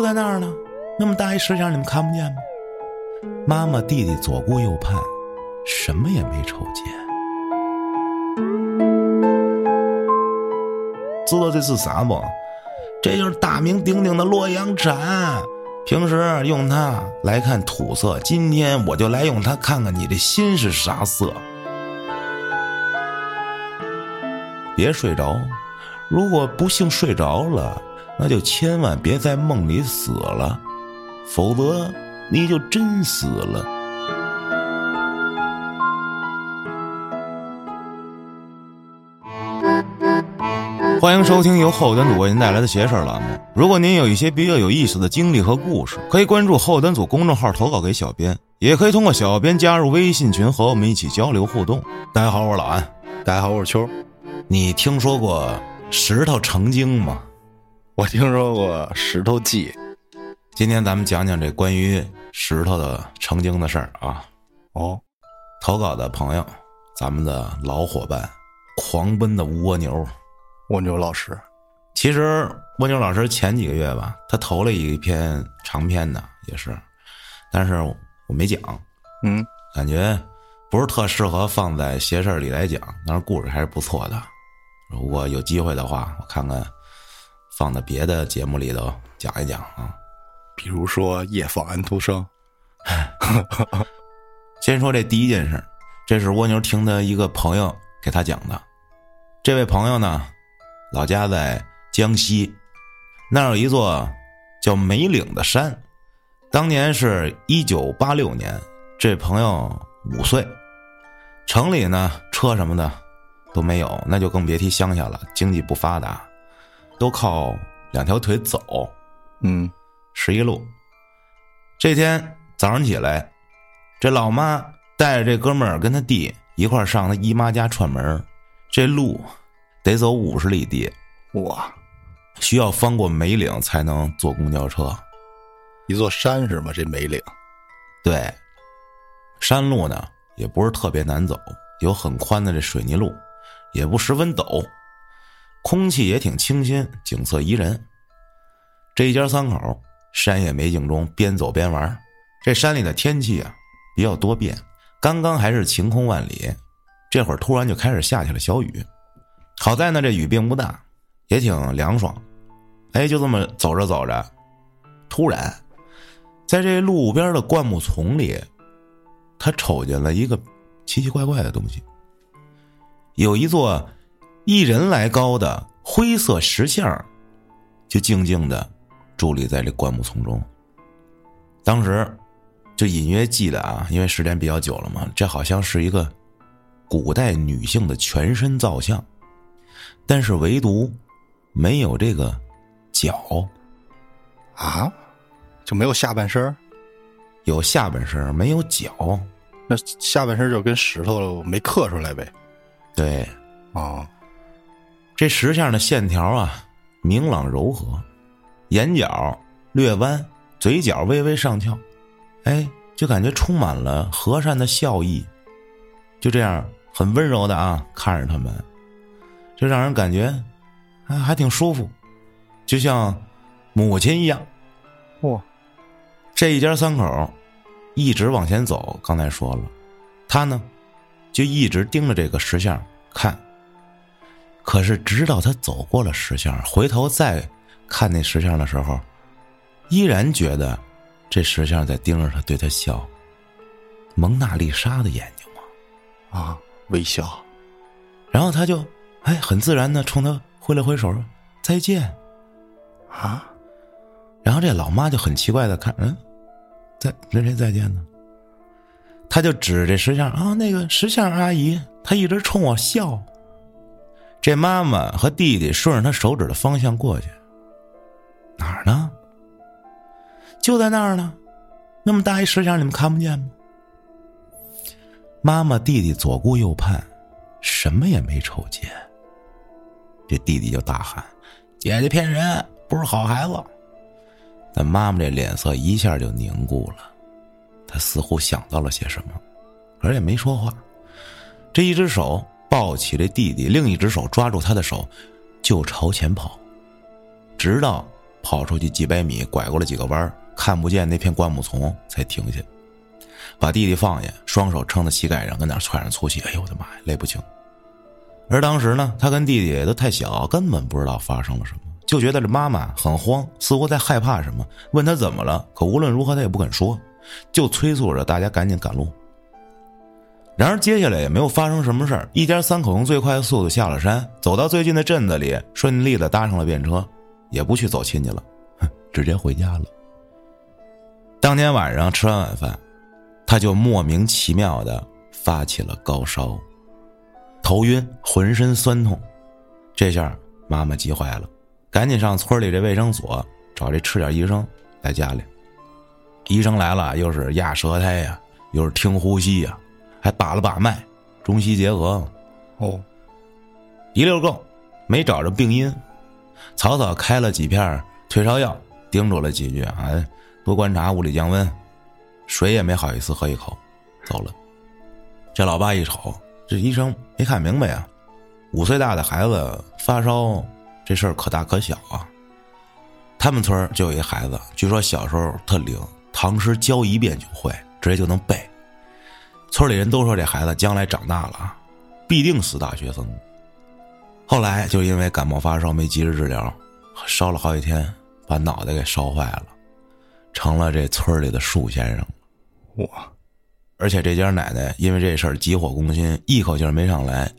就在那儿呢，那么大一石像，你们看不见吗？妈妈弟弟左顾右盼，什么也没瞅见。知道这是啥不？这就是大名鼎鼎的洛阳铲。平时用它来看土色，今天我就来用它看看你的心是啥色。别睡着，如果不幸睡着了，那就千万别在梦里死了，否则你就真死了。欢迎收听由后端组为您带来的邪事儿栏目。如果您有一些比较有意思的经历和故事，可以关注后端组公众号投稿给小编，也可以通过小编加入微信群和我们一起交流互动。大家好，我是老安。大家好，我是秋。你听说过石头成精吗？我听说过石头记。今天咱们讲讲这关于石头的成精的事儿啊。哦，投稿的朋友，咱们的老伙伴，狂奔的蜗牛。蜗牛老师，其实蜗牛老师前几个月吧，他投了一篇长篇的，也是，但是我没讲，嗯，感觉不是特适合放在邪事里来讲，但是故事还是不错的。如果有机会的话，我看看放到别的节目里头讲一讲啊，比如说夜访安徒生。先说这第一件事，这是蜗牛听的一个朋友给他讲的，这位朋友呢。老家在江西，那儿有一座叫梅岭的山。当年是一九八六年，这朋友五岁。城里呢，车什么的都没有，那就更别提乡下了。经济不发达，都靠两条腿走。嗯，十一路。这天早上起来，这老妈带着这哥们儿跟他弟一块上他姨妈家串门这路。得走五十里地，哇！需要翻过梅岭才能坐公交车。一座山是吗？这梅岭，对，山路呢也不是特别难走，有很宽的这水泥路，也不十分陡，空气也挺清新，景色宜人。这一家三口山野美景中边走边玩。这山里的天气啊比较多变，刚刚还是晴空万里，这会儿突然就开始下起了小雨。好在呢，这雨并不大，也挺凉爽。哎，就这么走着走着，突然，在这路边的灌木丛里，他瞅见了一个奇奇怪怪的东西。有一座一人来高的灰色石像，就静静的伫立在这灌木丛中。当时就隐约记得啊，因为时间比较久了嘛，这好像是一个古代女性的全身造像。但是唯独没有这个脚啊，就没有下半身有下半身没有脚，那下半身就跟石头没刻出来呗。对，啊，这石像的线条啊明朗柔和，眼角略弯，嘴角微微上翘，哎，就感觉充满了和善的笑意，就这样很温柔的啊看着他们。就让人感觉，还还挺舒服，就像母亲一样。嚯！这一家三口一直往前走。刚才说了，他呢就一直盯着这个石像看。可是直到他走过了石像，回头再看那石像的时候，依然觉得这石像在盯着他，对他笑。蒙娜丽莎的眼睛吗？啊，微笑。然后他就。哎，很自然的冲他挥了挥手，说再见。啊，然后这老妈就很奇怪的看，嗯，在跟谁再见呢？他就指这石像啊，那个石像阿姨，她一直冲我笑。这妈妈和弟弟顺着他手指的方向过去，哪儿呢？就在那儿呢，那么大一石像，你们看不见吗？妈妈弟弟左顾右盼，什么也没瞅见。这弟弟就大喊：“姐姐骗人，不是好孩子。”但妈妈这脸色一下就凝固了，她似乎想到了些什么，可是也没说话。这一只手抱起这弟弟，另一只手抓住他的手，就朝前跑，直到跑出去几百米，拐过了几个弯，看不见那片灌木丛，才停下，把弟弟放下，双手撑在膝盖上，跟那喘着粗气。哎呦我的妈呀，累不轻。而当时呢，他跟弟弟都太小，根本不知道发生了什么，就觉得这妈妈很慌，似乎在害怕什么，问他怎么了，可无论如何他也不肯说，就催促着大家赶紧赶路。然而接下来也没有发生什么事儿，一家三口用最快的速度下了山，走到最近的镇子里，顺利的搭上了便车，也不去走亲戚了，直接回家了。当天晚上吃完晚饭，他就莫名其妙的发起了高烧，头晕，浑身酸痛，这下妈妈急坏了，赶紧上村里这卫生所找这赤脚医生来家里。医生来了，又是压舌苔呀，又是听呼吸呀。还把了把脉，中西结合，哦，一溜够，没找着病因，草草开了几片退烧药，叮嘱了几句，啊多观察，物理降温，水也没好意思喝一口，走了。这老爸一瞅，这医生没看明白啊，五岁大的孩子发烧，这事儿可大可小啊。他们村就有一孩子，据说小时候特灵，唐诗教一遍就会，直接就能背。村里人都说这孩子将来长大了，必定死大学生。后来就因为感冒发烧没及时治疗，烧了好几天，把脑袋给烧坏了，成了这村里的树先生。哇！而且这家奶奶因为这事儿急火攻心，一口气没上来，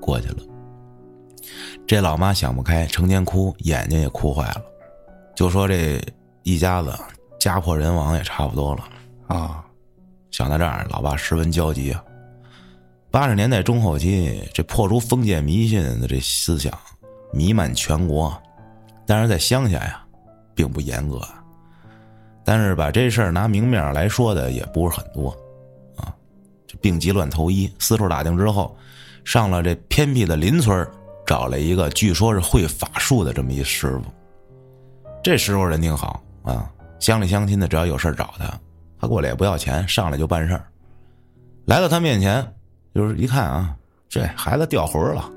过去了。这老妈想不开，成天哭，眼睛也哭坏了，就说这一家子家破人亡也差不多了啊。想到这儿，老爸十分焦急啊。八十年代中后期，这破除封建迷信的这思想弥漫全国，但是在乡下呀，并不严格。但是把这事儿拿明面来说的也不是很多，啊，这病急乱投医，四处打听之后，上了这偏僻的邻村，找了一个据说是会法术的这么一师傅。这师傅人挺好啊，乡里乡亲的只要有事找他。他过来也不要钱，上来就办事儿。来到他面前，就是一看啊，这孩子掉魂了，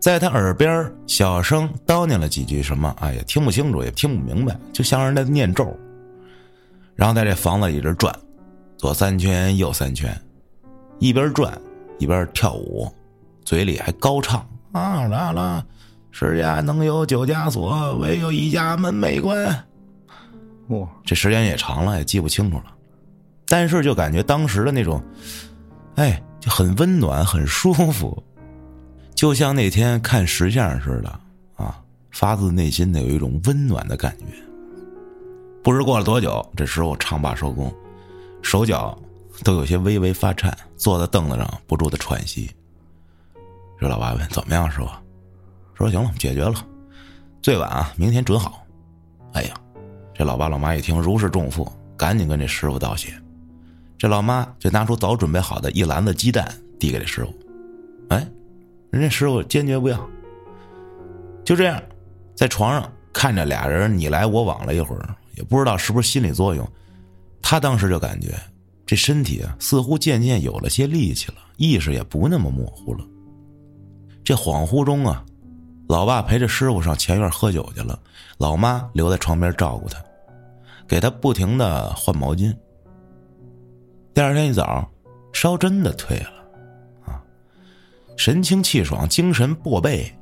在他耳边小声叨念了几句什么，哎呀，听不清楚，也听不明白，就像是在念咒。然后在这房子一直转，左三圈，右三圈，一边转一边跳舞，嘴里还高唱啊啦啦，世间能有九家锁，唯有一家门没关。哇，这时间也长了，也记不清楚了，但是就感觉当时的那种，哎，就很温暖，很舒服，就像那天看石像似的啊，发自内心的有一种温暖的感觉。不知过了多久，这时候唱罢收工，手脚都有些微微发颤，坐在凳子上不住的喘息。这老爸问：“怎么样，师傅？”说：“行了，解决了，最晚啊，明天准好。”哎呀。这老爸老妈一听如释重负，赶紧跟这师傅道谢。这老妈就拿出早准备好的一篮子鸡蛋递给这师傅，哎，人家师傅坚决不要。就这样，在床上看着俩人你来我往了一会儿，也不知道是不是心理作用，他当时就感觉这身体啊似乎渐渐有了些力气了，意识也不那么模糊了。这恍惚中啊。老爸陪着师傅上前院喝酒去了，老妈留在床边照顾他，给他不停的换毛巾。第二天一早，烧真的退了，啊，神清气爽，精神过倍，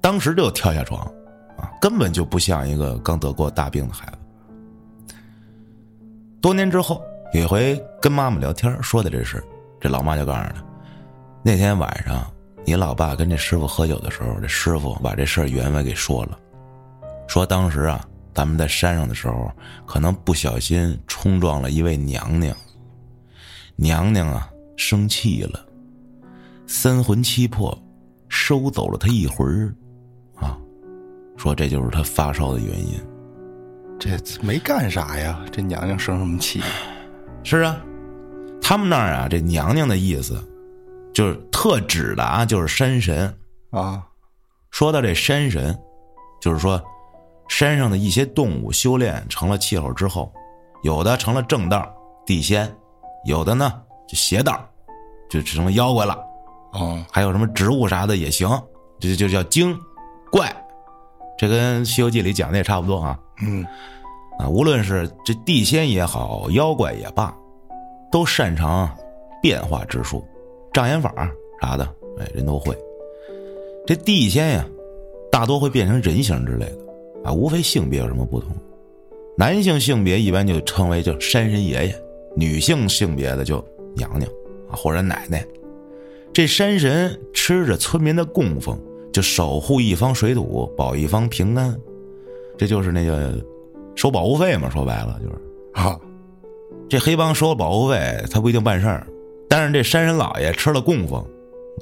当时就跳下床，啊，根本就不像一个刚得过大病的孩子。多年之后，有一回跟妈妈聊天说的这事，这老妈就告诉他，那天晚上。你老爸跟这师傅喝酒的时候，这师傅把这事儿原委给说了，说当时啊，咱们在山上的时候，可能不小心冲撞了一位娘娘，娘娘啊生气了，三魂七魄收走了他一魂儿，啊，说这就是他发烧的原因。这没干啥呀，这娘娘生什么气？是啊，他们那儿啊，这娘娘的意思。就是特指的啊，就是山神啊。说到这山神，就是说山上的一些动物修炼成了气候之后，有的成了正道地仙，有的呢就邪道，就成了妖怪了。哦，还有什么植物啥的也行，就就叫精怪，这跟《西游记》里讲的也差不多啊。嗯啊，无论是这地仙也好，妖怪也罢，都擅长变化之术、障眼法啥的，哎，人都会。这地仙呀，大多会变成人形之类的，啊，无非性别有什么不同。男性性别一般就称为叫山神爷爷，女性性别的就娘娘啊或者奶奶。这山神吃着村民的供奉，就守护一方水土，保一方平安，这就是那个收保护费嘛。说白了就是啊，这黑帮收了保护费，他不一定办事儿，但是这山神老爷吃了供奉，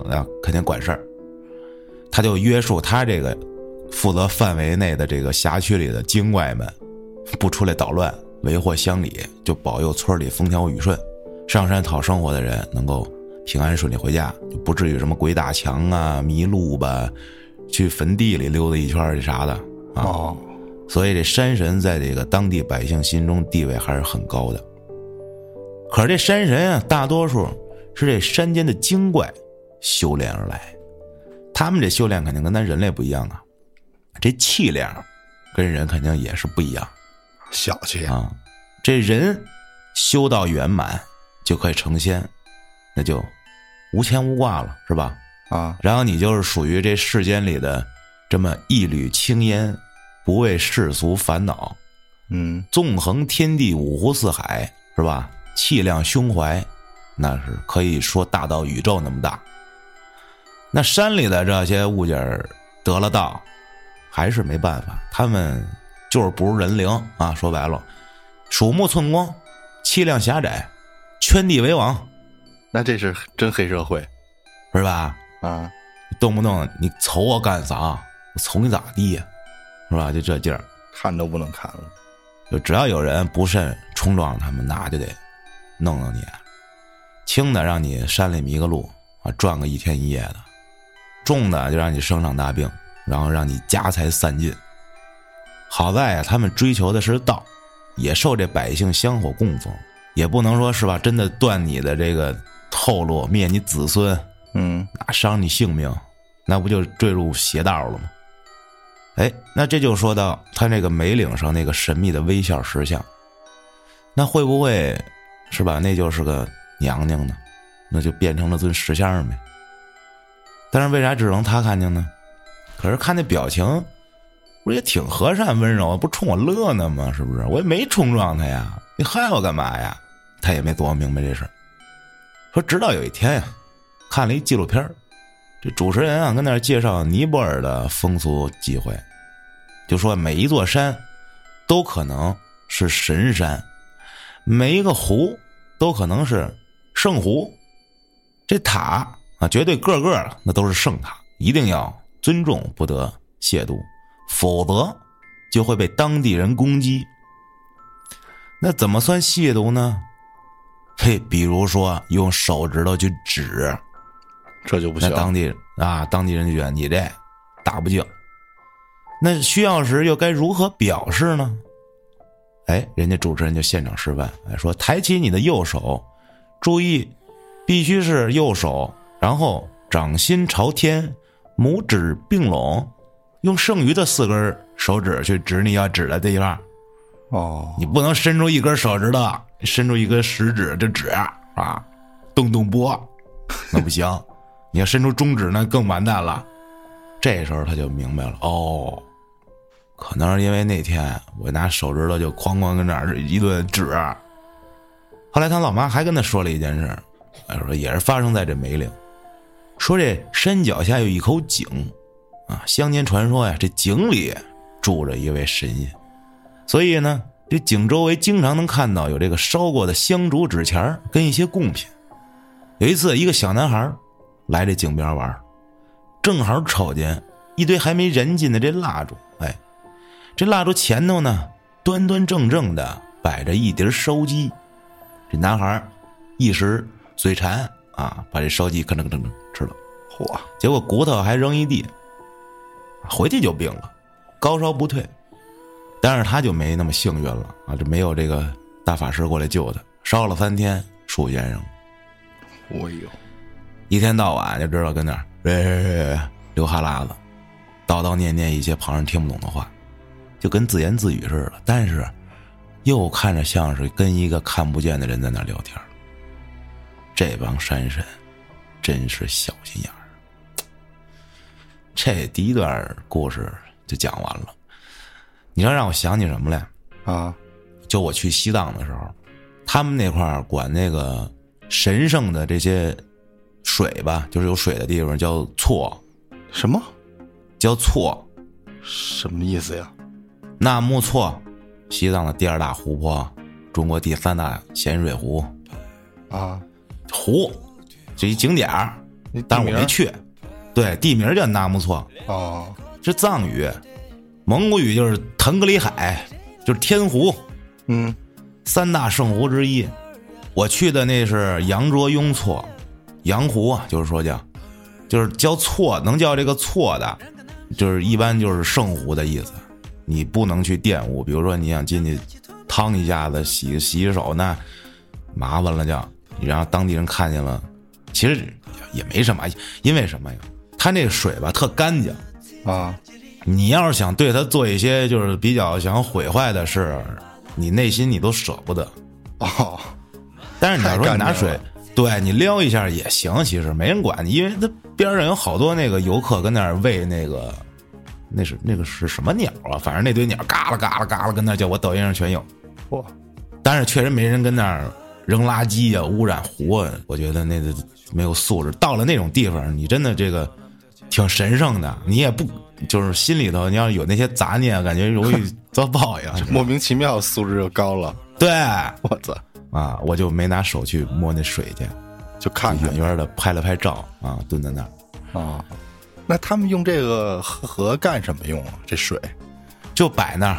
那肯定管事儿。他就约束他这个负责范围内的这个辖区里的精怪们，不出来捣乱，为祸乡里，就保佑村里风调雨顺，上山讨生活的人能够平安顺利回家，就不至于什么鬼打墙啊、迷路吧，去坟地里溜达一圈啥的啊。哦，所以这山神在这个当地百姓心中地位还是很高的。可是这山神啊，大多数是这山间的精怪修炼而来，他们这修炼肯定跟咱人类不一样啊，这气量跟人肯定也是不一样小气，啊。这人修到圆满就可以成仙，那就无牵无挂了，是吧？啊，然后你就是属于这世间里的这么一缕青烟，不为世俗烦恼，嗯，纵横天地五湖四海，是吧？气量胸怀，那是可以说大到宇宙那么大。那山里的这些物件儿得了道，还是没办法，他们就是不如人灵啊。说白了，鼠目寸光，气量狭窄，圈地为王，那这是真黑社会是吧？啊，动不动你瞅我干啥？我瞅你咋地呀？是吧？就这劲儿。看都不能看了，就只要有人不慎冲撞他们，那就得弄弄你。轻的让你山里迷个路啊，转个一天一夜的；重的就让你生场大病，然后让你家财散尽。好在呀，他们追求的是道，也受这百姓香火供奉，也不能说是吧，真的断你的这个后路，灭你子孙，嗯，那伤你性命，那不就坠入邪道了吗？哎，那这就说到他那个眉领上那个神秘的微笑石像，那会不会是吧？那就是个娘娘呢？那就变成了尊石像呗。但是为啥只能他看见呢？可是看那表情，不是也挺和善温柔，不冲我乐呢吗？是不是？我也没冲撞他呀，你害我干嘛呀？他也没琢磨明白这事儿。说直到有一天呀，看了一纪录片这主持人啊，跟那儿介绍尼泊尔的风俗忌讳，就说每一座山都可能是神山，每一个湖都可能是圣湖，这塔啊，绝对个个那都是圣塔，一定要尊重，不得亵渎，否则就会被当地人攻击。那怎么算亵渎呢？嘿，比如说用手指头去指。这就不行。当地啊，当地人就觉得你这大不敬。那需要时又该如何表示呢？哎，人家主持人就现场示范，哎，说抬起你的右手，注意，必须是右手，然后掌心朝天，拇指并拢，用剩余的四根手指去指你要指的地方。哦，你不能伸出一根手指头，伸出一根食指就指啊，动动波，那不行。你要伸出中指，那更完蛋了。这时候他就明白了，哦，可能是因为那天我拿手指头就哐哐跟那儿一顿指。后来他老妈还跟他说了一件事，说也是发生在这梅岭，说这山脚下有一口井，啊，乡间传说呀，这井里住着一位神仙，所以呢，这井周围经常能看到有这个烧过的香烛纸钱跟一些贡品。有一次，一个小男孩。来这井边玩，正好瞅见一堆还没燃尽的这蜡烛。哎，这蜡烛前头呢，端端正正的摆着一碟烧鸡。这男孩一时嘴馋啊，把这烧鸡吭哧吭哧吃了。嚯！结果骨头还扔一地，回去就病了，高烧不退。但是他就没那么幸运了啊，就没有这个大法师过来救他，烧了三天树先生。哎呦！一天到晚就知道跟那儿流哈喇子，叨叨念念一些旁人听不懂的话，就跟自言自语似的。但是，又看着像是跟一个看不见的人在那聊天。这帮山神，真是小心眼儿。这第一段故事就讲完了。你知道让我想起什么来？啊，就我去西藏的时候，他们那块儿管那个神圣的这些水吧，就是有水的地方叫错，什么叫错。什么意思呀？纳木错，西藏的第二大湖泊，中国第三大咸水湖，啊，湖，这一景点儿，但是我没去。对，地名叫纳木错，哦，是藏语，蒙古语就是腾格里海，就是天湖，嗯，三大圣湖之一。我去的那是羊卓雍措，羊湖啊，就是说叫，就是叫错，能叫这个错的，就是一般就是圣湖的意思。你不能去玷污，比如说你想进去趟一下子、洗洗洗手，那麻烦了就，你让当地人看见了，其实也没什么，因为什么呀？它那个水吧特干净，啊，你要是想对它做一些就是比较想毁坏的事，你内心你都舍不得。哦，但是你要说你拿水对你撩一下也行，其实没人管你，因为它边上有好多那个游客跟那儿喂那个，那是那个是什么鸟啊？反正那堆鸟嘎啦嘎啦嘎啦跟那叫，我抖音上全有。嚯，但是确实没人跟那儿扔垃圾啊，污染湖啊，我觉得那个没有素质。到了那种地方，你真的这个挺神圣的，你也不就是心里头你要有那些杂念，感觉容易遭报应。莫名其妙素质就高了，对我操，啊，我就没拿手去摸那水去，就看看远远的拍了拍照啊，蹲在那儿啊。那他们用这个河河干什么用啊？这水就摆那儿，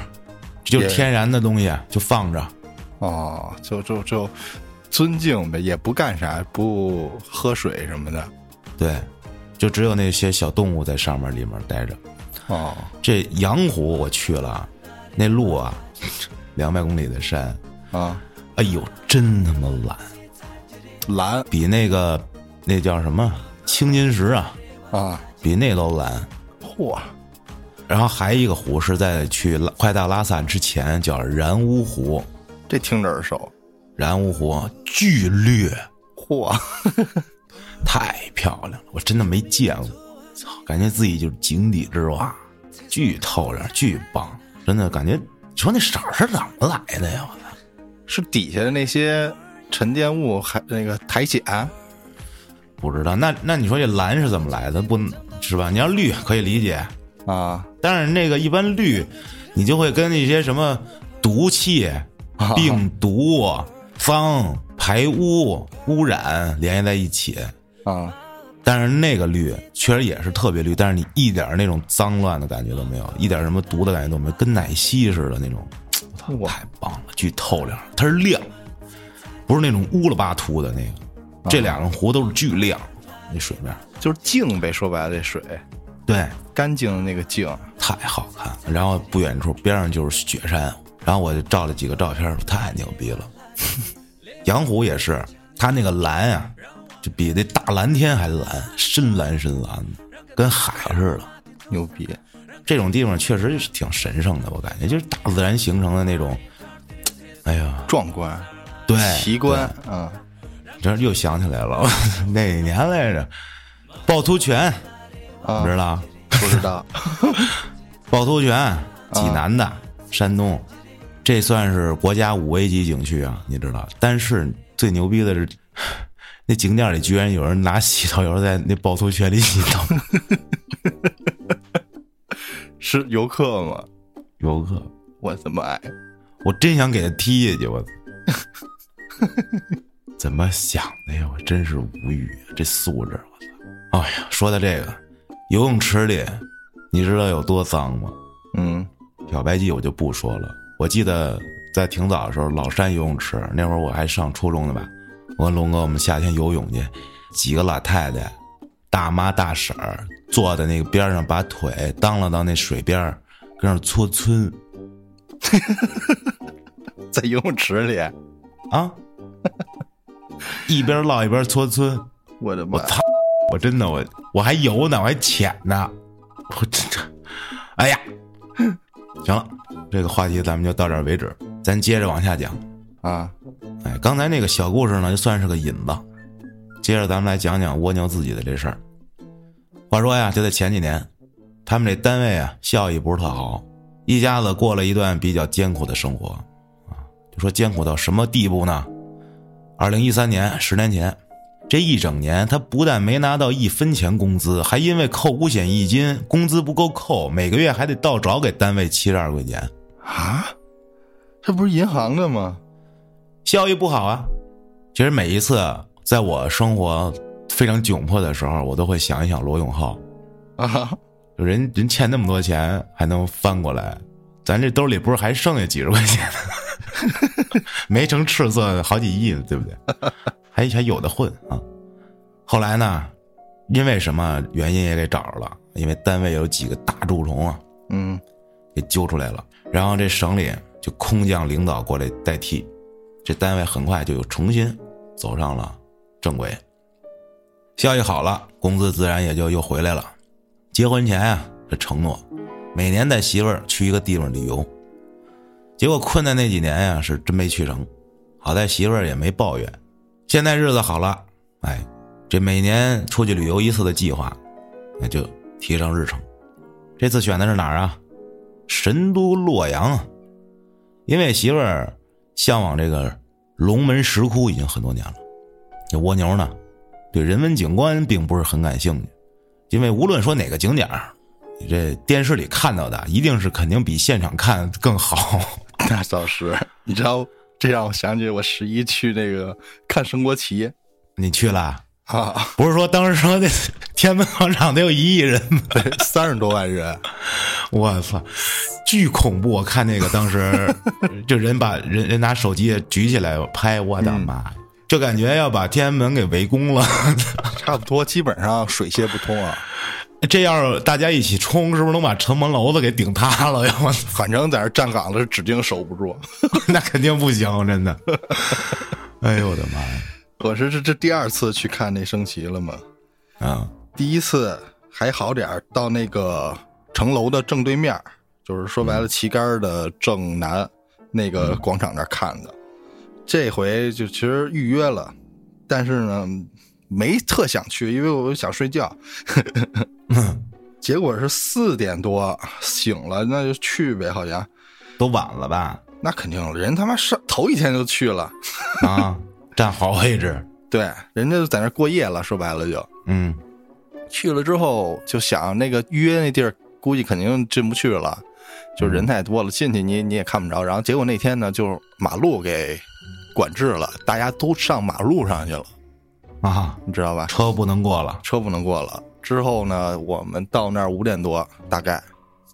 就是天然的东西就放着。哦，就就就尊敬呗，也不干啥，不喝水什么的。对，就只有那些小动物在上面里面待着。哦，这羊湖我去了，那路啊，两百公里的山，啊，哎呦，真他妈蓝，蓝比那个那叫什么青金石啊，啊，比那都蓝。嚯，然后还一个湖是在去快到拉萨之前叫然乌湖，这听着耳熟。然乌湖巨绿，嚯，太漂亮了，我真的没见过，操，感觉自己就是井底之蛙，巨透亮，巨棒，真的感觉，你说那色儿是怎么来的呀？我操！是底下的那些沉淀物还那个苔藓不知道，那那你说这蓝是怎么来的？不是吧？你要绿可以理解，啊但是那个一般绿，你就会跟那些什么毒气、啊病毒、脏、排污、污染联系在一起。啊但是那个绿确实也是特别绿，但是你一点那种脏乱的感觉都没有，一点什么毒的感觉都没有，跟奶昔似的那种，我太棒了，巨透亮，它是亮，不是那种乌了巴秃的那个。这两个湖都是巨亮，那水面，就是净呗，说白了这水对，干净的那个净太好看了。然后不远处边上就是雪山，然后我就照了几个照片，太牛逼了。杨虎也是，他那个蓝啊，就比那大蓝天还蓝，深蓝深蓝的，跟海似的。牛逼这种地方确实是挺神圣的，我感觉就是大自然形成的那种。哎呀，壮观对，奇观嗯这又想起来了，哪年来着？趵突泉，啊你知道？不知道趵突泉，济南的，山东，这算是国家五 A 级景区啊，你知道？但是最牛逼的是，那景点里居然有人拿洗头油在那趵突泉里洗头，是游客吗？游客，我怎么爱我真想给他踢下去，我 怎么想的呀？我真是无语，这素质，我操！哎呀，说到这个游泳池里，你知道有多脏吗？嗯漂白剂我就不说了。我记得在挺早的时候，老山游泳池那会儿我还上初中呢吧，我跟龙哥我们夏天游泳去，几个老太太、大妈大婶儿坐在那个边上，把腿当了到那水边儿，跟那儿搓村 在游泳池里，啊，一边唠一边搓村。我的妈我！操！我真的我我还游呢，我还潜呢，我真的哎呀，行了，这个话题咱们就到这儿为止，咱接着往下讲。啊，哎，刚才那个小故事呢，就算是个引子。接着咱们来讲讲蜗牛自己的这事儿。话说呀，就在前几年，他们这单位啊，效益不是特好，一家子过了一段比较艰苦的生活，啊，就说艰苦到什么地步呢？二零一三年，十年前，这一整年，他不但没拿到一分钱工资，还因为扣五险一金，工资不够扣，每个月还得倒找给单位七十二块钱。啊，这不是银行的吗？效益不好啊！其实每一次在我生活非常窘迫的时候，我都会想一想罗永浩，啊，就人人欠那么多钱还能翻过来，咱这兜里不是还剩下几十块钱，没成赤色好几亿呢，对不对？还还有的混啊！后来呢，因为什么原因也给找着了，因为单位有几个大蛀虫啊，嗯，给揪出来了，然后这省里就空降领导过来代替。这单位很快就又重新走上了正轨，效益好了，工资自然也就又回来了。结婚前啊，这承诺每年带媳妇儿去一个地方旅游，结果困难那几年呀，是真没去成。好在媳妇儿也没抱怨。现在日子好了，哎，这每年出去旅游一次的计划，那就提上日程。这次选的是哪儿啊？神都洛阳，因为媳妇儿。向往这个龙门石窟已经很多年了，这蜗牛呢，对人文景观并不是很感兴趣，因为无论说哪个景点你这电视里看到的一定是肯定比现场看更好。那倒是，你知道，这让我想起我十一去那个看升国旗，你去了啊？不是说当时说那 天安门广场得有一亿人吗？三十多万人，我操！巨恐怖！我看那个当时，就人把人人拿手机举起来拍，我的妈！就感觉要把天安门给围攻了，差不多，基本上水泄不通啊。这要是大家一起冲，是不是能把城门楼子给顶塌了呀？我反正在这站岗的指定守不住，那肯定不行，真的。哎呦我的妈呀！我是这这第二次去看那升旗了嘛？啊，第一次还好点到那个城楼的正对面。就是说白了，旗杆的正南那个广场那看的，这回就其实预约了，但是呢没特想去，因为我想睡觉。结果是四点多醒了，那就去呗，好像都晚了吧？那肯定，人他妈上头一天就去了啊，占好位置。对，人家就在那过夜了，说白了就嗯，去了之后就想那个预约那地儿，估计肯定进不去了。就人太多了，进去你你也看不着。然后结果那天呢，就马路给管制了，大家都上马路上去了啊，你知道吧？车不能过了，车不能过了。之后呢，我们到那儿五点多，大概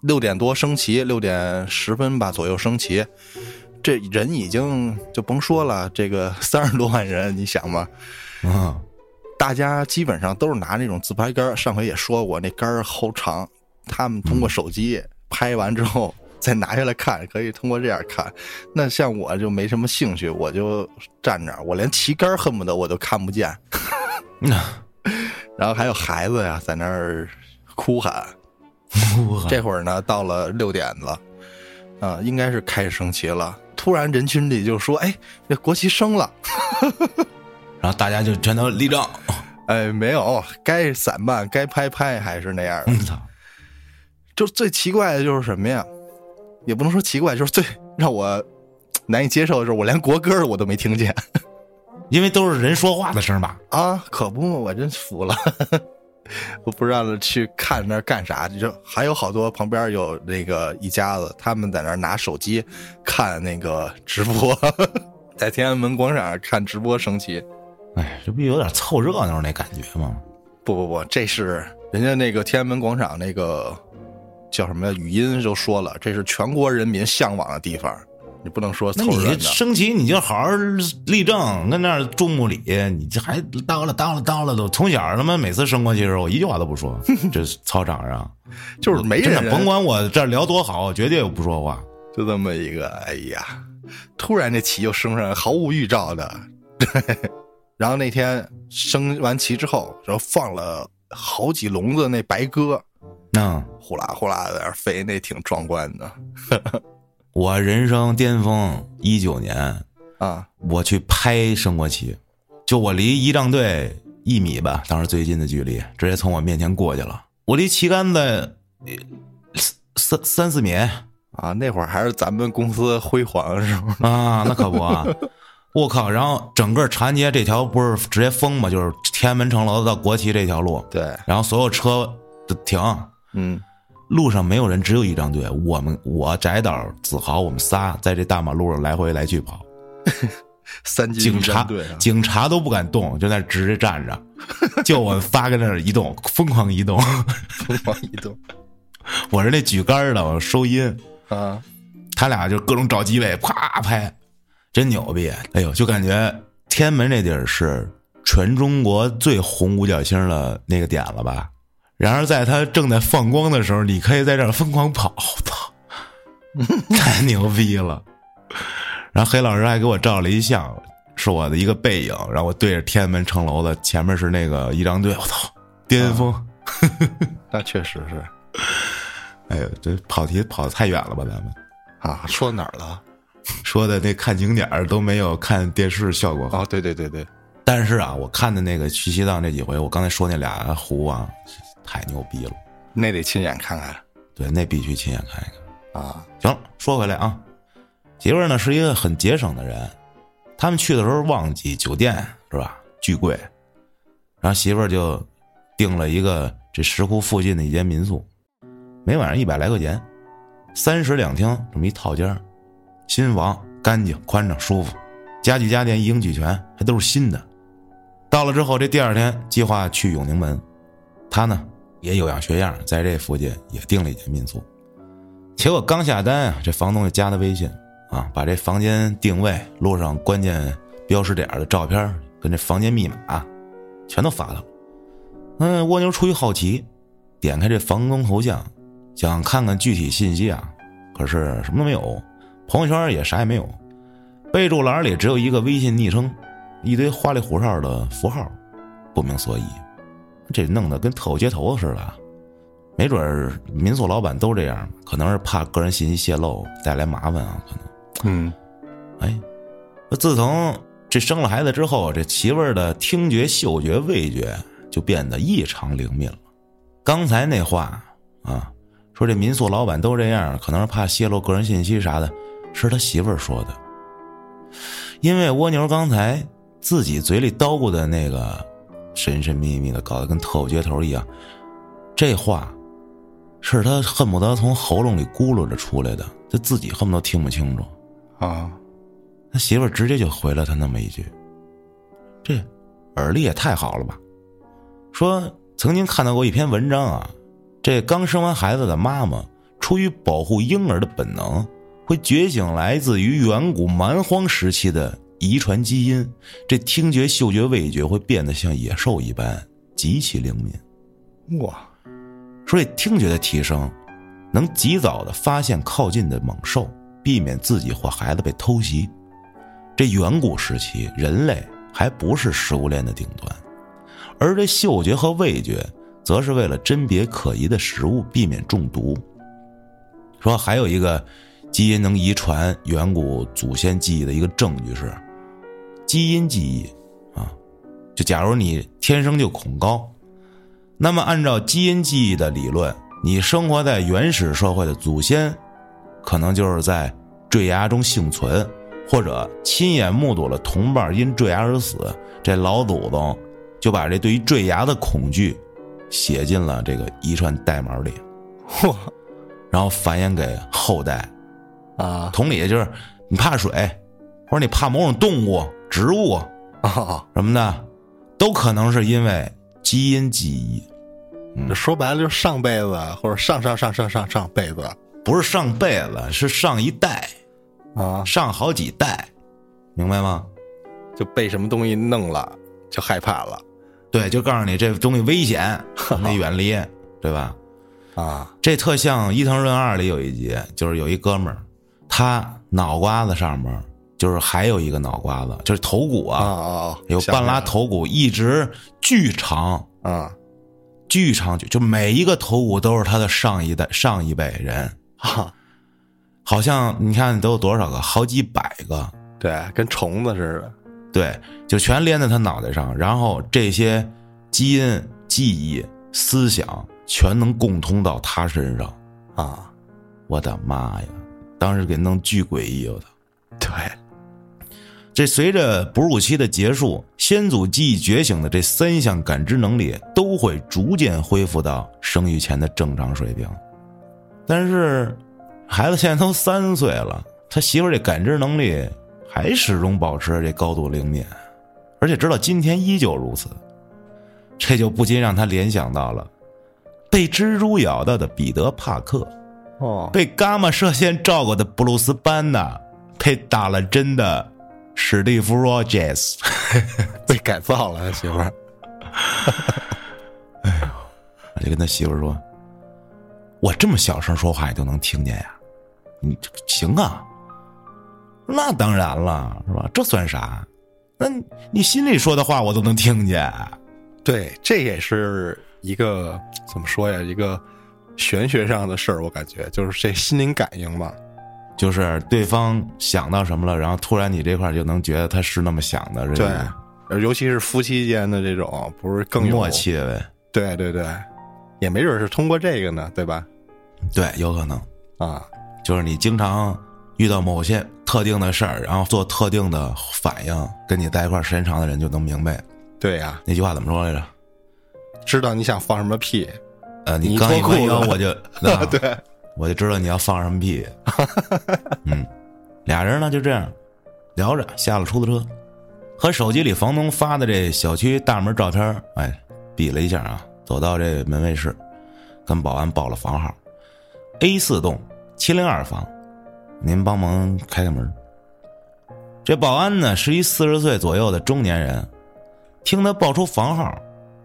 六点多升旗，六点十分吧左右升旗。这人已经就甭说了，这个三十多万人，你想吧，啊，大家基本上都是拿那种自拍杆，上回也说过，那杆儿好长，他们通过手机。拍完之后再拿下来看，可以通过这样看。那像我就没什么兴趣，我就站那儿，我连旗杆恨不得我都看不见。然后还有孩子呀，在那儿哭喊。这会儿呢，到了六点了，啊，应该是开始升旗了。突然人群里就说：“哎，这国旗升了。”然后大家就全都立正。哎，没有，该散漫，该拍拍，还是那样的。操！就最奇怪的就是什么呀？也不能说奇怪，就是最让我难以接受的是，我连国歌我都没听见，因为都是人说话的声吧？啊，可不嘛，我真服了。我不知道去看那干啥，就还有好多旁边有那个一家子，他们在那拿手机看那个直播，在天安门广场看直播升旗。哎，这不有点凑热闹那感觉吗？不不不，这是人家那个天安门广场那个。叫什么呀？语音就说了，这是全国人民向往的地方，你不能说凑热闹。你升旗你就好好立正，跟那儿注目礼，你这还叨了叨了叨了都。从小他妈每次升国旗的时候，我一句话都不说，这操场上就是没人，甭管我这聊多好，绝对不说话。就这么一个，哎呀，突然这旗就升上，毫无预兆的。对 然后那天升完旗之后，然后放了好几笼子那白鸽。那呼啦呼啦的在那儿飞，那挺壮观的我人生巅峰一九年，啊。我去拍升国旗，就我离仪仗队一米吧，当时最近的距离，直接从我面前过去了。我离旗杆子呃三三四米啊，那会儿还是咱们公司辉煌的时候啊，那可不啊！我靠！然后整个长安街这条不是直接封嘛，就是天安门城楼到国旗这条路，对，然后所有车都停，嗯，路上没有人，只有一张队。我们我翟导、子豪，我们仨在这大马路上来回来去跑，三警察队啊，警察都不敢动，就在那直着站着，就我们仨跟那儿移动，疯狂移动。疯狂移动 我是那举杆的，我收音，啊，他俩就各种找机位啪拍，真牛逼！哎呦，就感觉天安门这地儿是全中国最红五角星的那个点了吧？然而在他正在放光的时候，你可以在这儿疯狂跑，我操，太牛逼了！然后黑老师还给我照了一相，是我的一个背影，然后我对着天安门城楼的，前面是那个仪仗队，我操，巅峰！那确实是哎呦，这跑题跑的太远了吧，咱们。啊。说哪儿了？说的那看景点儿都没有看电视效果好。哦，对对对对，但是啊，我看的那个去西藏这几回，我刚才说那俩湖啊，太牛逼了。那得亲眼看看对，那必须亲眼看一看。啊。行，说回来啊，媳妇儿呢是一个很节省的人，他们去的时候旺季，酒店是吧，巨贵，然后媳妇儿就订了一个这石窟附近的一间民宿，每晚上一百来块钱，三室两厅这么一套间新房，干净宽敞舒服，家具家电一应俱全，还都是新的。到了之后，这第二天计划去永宁门，他呢也有样学样，在这附近也订了一间民宿。结果刚下单啊，这房东就加他微信啊，把这房间定位、路上关键标识点的照片跟这房间密码全都发了。嗯，蜗牛出于好奇，点开这房东头像，想看看具体信息啊，可是什么都没有，朋友圈也啥也没有，备注栏里只有一个微信昵称，一堆花里胡哨的符号，不明所以。这弄得跟特务接头似的。没准儿民宿老板都这样，可能是怕个人信息泄露带来麻烦啊，可能。嗯，哎，自从这生了孩子之后，这媳妇儿的听觉、嗅觉、味觉就变得异常灵敏了。刚才那话啊，说这民宿老板都这样，可能是怕泄露个人信息啥的，是他媳妇儿说的。因为蜗牛刚才自己嘴里叨咕的那个神神秘秘的，搞得跟特务接头一样，这话是他恨不得从喉咙里咕噜着出来的，他自己恨不得听不清楚。啊，他媳妇儿直接就回了他那么一句：“这耳力也太好了吧？”说曾经看到过一篇文章啊，这刚生完孩子的妈妈出于保护婴儿的本能，会觉醒来自于远古蛮荒时期的遗传基因，这听觉、嗅觉、味觉会变得像野兽一般极其灵敏。哇，所以听觉的提升，能及早的发现靠近的猛兽，避免自己或孩子被偷袭。这远古时期，人类还不是食物链的顶端，而这嗅觉和味觉，则是为了甄别可疑的食物，避免中毒。说还有一个基因能遗传远古祖先记忆的一个证据是，基因记忆啊，就假如你天生就恐高。那么，按照基因记忆的理论，你生活在原始社会的祖先，可能就是在坠崖中幸存，或者亲眼目睹了同伴因坠崖而死。这老祖宗就把这对于坠崖的恐惧写进了这个遗传代码里，嚯然后繁衍给后代。啊同理，就是你怕水，或者你怕某种动物、植物。啊！什么的，都可能是因为基因记忆。嗯。说白了就是上辈子或者上上上上上上辈子。不是上辈子，是上一代，啊，上好几代，明白吗？就被什么东西弄了就害怕了。对，就告诉你这东西危险，你得远离，对吧？啊。这特像《伊藤润二》里有一集，就是有一哥们儿，他脑瓜子上面就是还有一个脑瓜子，就是头骨啊啊，啊！有半拉头骨，一直巨长，啊巨长就，就每一个头骨都是他的上一代、上一辈人，啊，好像你看都有多少个，好几百个，对，跟虫子似的。对，就全连在他脑袋上，然后这些基因、记忆、思想全能共通到他身上。啊，我的妈呀！当时给弄巨诡异，我操！对，这随着哺乳期的结束，先祖记忆觉醒的这三项感知能力都会逐渐恢复到生育前的正常水平。但是，孩子现在都三岁了，他媳妇儿这感知能力还始终保持着这高度灵敏，而且直到今天依旧如此。这就不禁让他联想到了被蜘蛛咬到的彼得·帕克。哦，被伽马射线照过的布鲁斯·班纳，被打了针的史蒂夫·罗杰斯，被改造了，他媳妇儿。我就跟他媳妇儿说：“我这么小声说话，你都能听见呀？你这行啊？那当然了，是吧？这算啥？那你你心里说的话，我都能听见。对，这也是一个怎么说呀？一个玄学上的事儿，我感觉就是这心灵感应嘛。就是对方想到什么了，然后突然你这块儿就能觉得他是那么想的，对个，尤其是夫妻间的这种，不是更默？契呗。对对对，也没准是通过这个呢，对吧？对，有可能。”啊，就是你经常遇到某些特定的事儿，然后做特定的反应，跟你在一块儿时间长的人就能明白对呀，那句话怎么说来着？知道你想放什么屁，呃，你刚一弯腰，我就 啊对，我就知道你要放什么屁。嗯，俩人呢就这样聊着下了出租车，和手机里房东发的这小区大门照片儿哎比了一下啊，走到这门卫室，跟保安报了房号：A 四栋七零二房，您帮忙开开门。这保安呢是一四十岁左右的中年人，听他报出房号，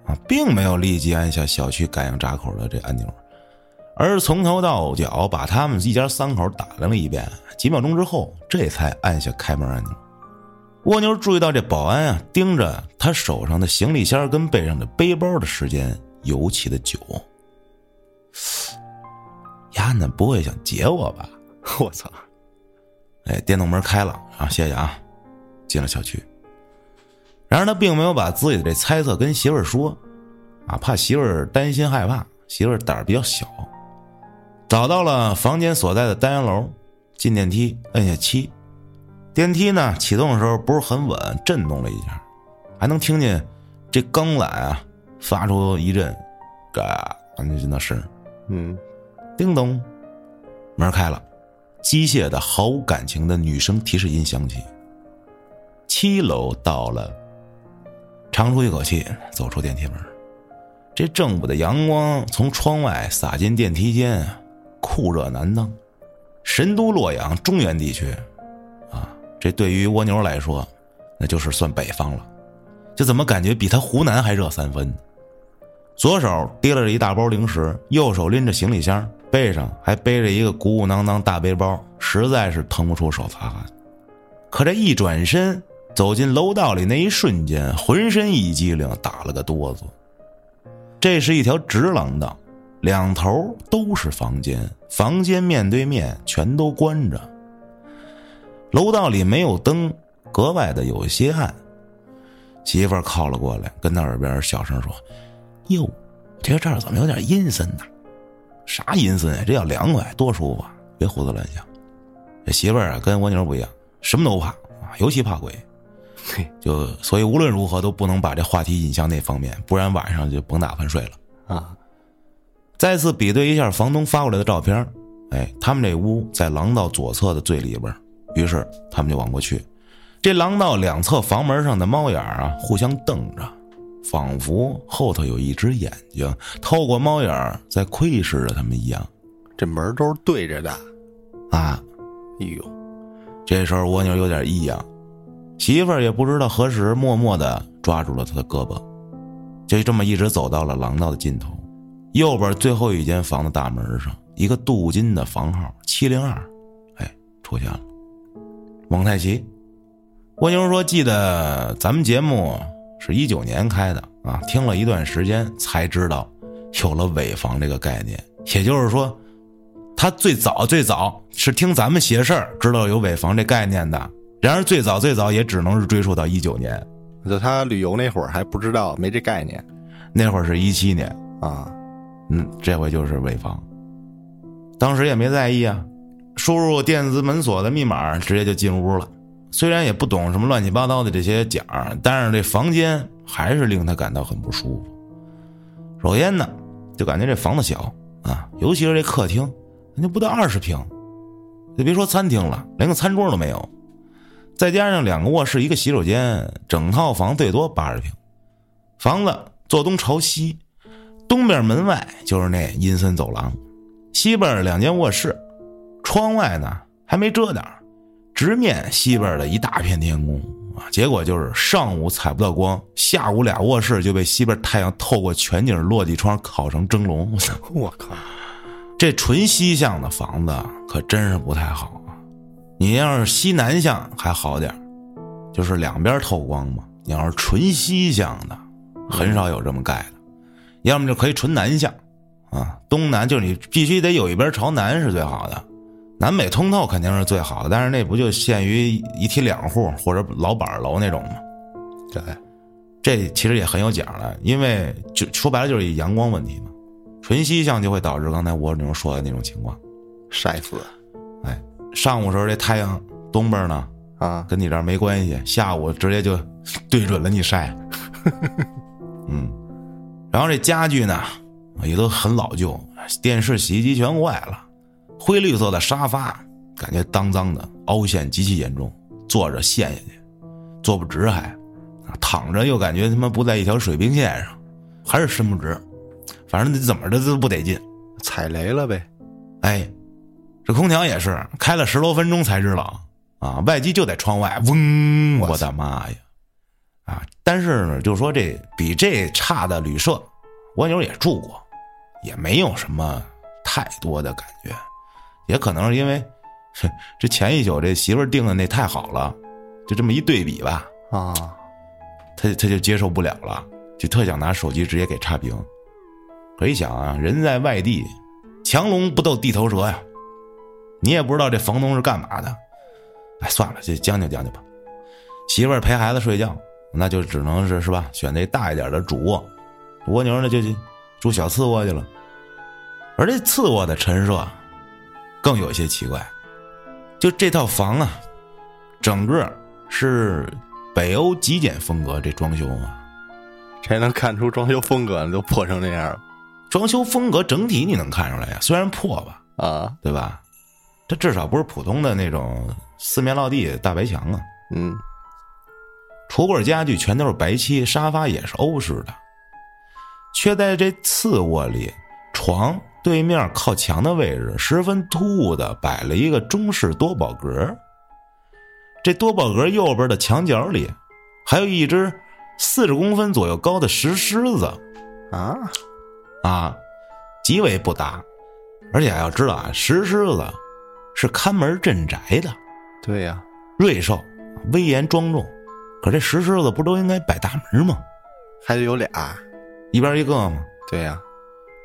啊，并没有立即按下小区感应闸口的这按钮，而从头到脚把他们一家三口打量了一遍，几秒钟之后，这才按下开门按钮。蜗牛注意到这保安啊盯着他手上的行李箱跟背上的背包的时间尤其的久。丫呢不会想劫我吧？我操，哎，电动门开了啊，谢谢啊，进了小区。然而他并没有把自己的这猜测跟媳妇儿说，啊，怕媳妇儿担心害怕，媳妇儿胆儿比较小。找到了房间所在的单元楼，进电梯，摁下七，电梯呢启动的时候不是很稳，震动了一下，还能听见这钢缆啊发出一阵嘎那那声。嗯，叮咚，门开了，机械的、毫无感情的女声提示音响起。七楼到了，长出一口气，走出电梯门。这正午的阳光从窗外洒进电梯间，酷热难当。神都洛阳中原地区，啊，这对于蜗牛来说，那就是算北方了。这怎么感觉比他湖南还热三分？左手提拉着一大包零食，右手拎着行李箱，背上还背着一个鼓鼓囊囊大背包，实在是腾不出手擦汗。可这一转身走进楼道里那一瞬间，浑身一激灵，打了个哆嗦。这是一条直廊道，两头都是房间，房间面对面，全都关着。楼道里没有灯，格外的有些暗。媳妇儿靠了过来，跟他耳边小声说。哟，我觉得这儿怎么有点阴森呢？啥阴森呀？这要凉快，多舒服啊！别胡思乱想。这媳妇儿啊，跟蜗牛不一样，什么都怕啊，尤其怕鬼。嘿，就所以无论如何都不能把这话题引向那方面，不然晚上就甭打算睡了。啊，再次比对一下房东发过来的照片，哎，他们这屋在廊道左侧的最里边。于是他们就往过去，这廊道两侧房门上的猫眼啊，互相瞪着。仿佛后头有一只眼睛透过猫眼在窥视着他们一样，这门都是对着的。啊！哎呦，这时候蜗牛有点异样，媳妇儿也不知道何时，默默的抓住了他的胳膊，就这么一直走到了廊道的尽头，右边最后一间房的大门上，一个镀金的房号七零二，哎，出现了。蒙太奇，蜗牛说：“记得咱们节目。”是一九年开的啊，听了一段时间才知道，有了尾房这个概念。也就是说，他最早最早是听咱们写事儿知道有尾房这概念的。然而最早最早也只能是追溯到一九年，就他旅游那会儿还不知道，没这概念。那会儿是一七年啊，嗯，这回就是尾房。当时也没在意啊，输入电子门锁的密码，直接就进屋了。虽然也不懂什么乱七八糟的这些讲，但是这房间还是令他感到很不舒服。首先呢，就感觉这房子小啊，尤其是这客厅，那就不到二十平，就别说餐厅了，连个餐桌都没有。再加上两个卧室，一个洗手间，整套房最多八十平。房子坐东朝西，东边门外就是那阴森走廊，西边两间卧室，窗外呢还没遮挡，直面西边的一大片天空啊。结果就是上午采不到光，下午俩卧室就被西边太阳透过全景落地窗烤成蒸笼。我靠，这纯西向的房子可真是不太好啊。你要是西南向还好点就是两边透光嘛。你要是纯西向的，很少有这么盖的，要么就可以纯南向，啊，东南就是你必须得有一边朝南是最好的，南北通透肯定是最好的，但是那不就限于一梯两户或者老板楼那种吗？对，这其实也很有讲的，因为就说白了就是一阳光问题嘛，纯西向就会导致刚才我那种说的那种情况，晒死。哎上午时候这太阳东边呢，啊，跟你这儿没关系。下午直接就对准了你晒，嗯。然后这家具呢也都很老旧，电视、洗衣机全坏了。灰绿色的沙发感觉脏脏的，凹陷极其严重，坐着陷下去，坐不直还，躺着又感觉他妈不在一条水平线上，还是伸不直，反正怎么着都不得劲，踩雷了呗，哎。这空调也是开了十多分钟才知道啊，外机就在窗外，嗡！我的妈呀，啊！但是呢，就说这比这差的旅社，蜗牛也住过，也没有什么太多的感觉，也可能是因为这前一宿这媳妇儿订的那太好了，就这么一对比吧，啊，他他就接受不了了，就特想拿手机直接给差评。可一想啊，人在外地，强龙不斗地头蛇呀。你也不知道这房东是干嘛的，哎，算了，就将就将就吧。媳妇儿陪孩子睡觉，那就只能是是吧？选那大一点的主卧，蜗牛呢就住小次卧去了。而这次卧的陈设更有些奇怪，就这套房啊，整个是北欧极简风格，这装修啊，谁能看出装修风格都破成这样？装修风格整体你能看出来呀？虽然破吧，啊，对吧？它至少不是普通的那种四面落地大白墙啊。嗯，橱柜家具全都是白漆，沙发也是欧式的，却在这次卧里，床对面靠墙的位置十分突兀的摆了一个中式多宝格。这多宝格右边的墙角里，还有一只四十公分左右高的石狮子。啊啊，极为不搭。而且要知道啊，石狮子。是看门镇宅的，对呀，瑞兽，威严庄重。可这石狮子不都应该摆大门吗？还得有俩，一边一个吗？对呀，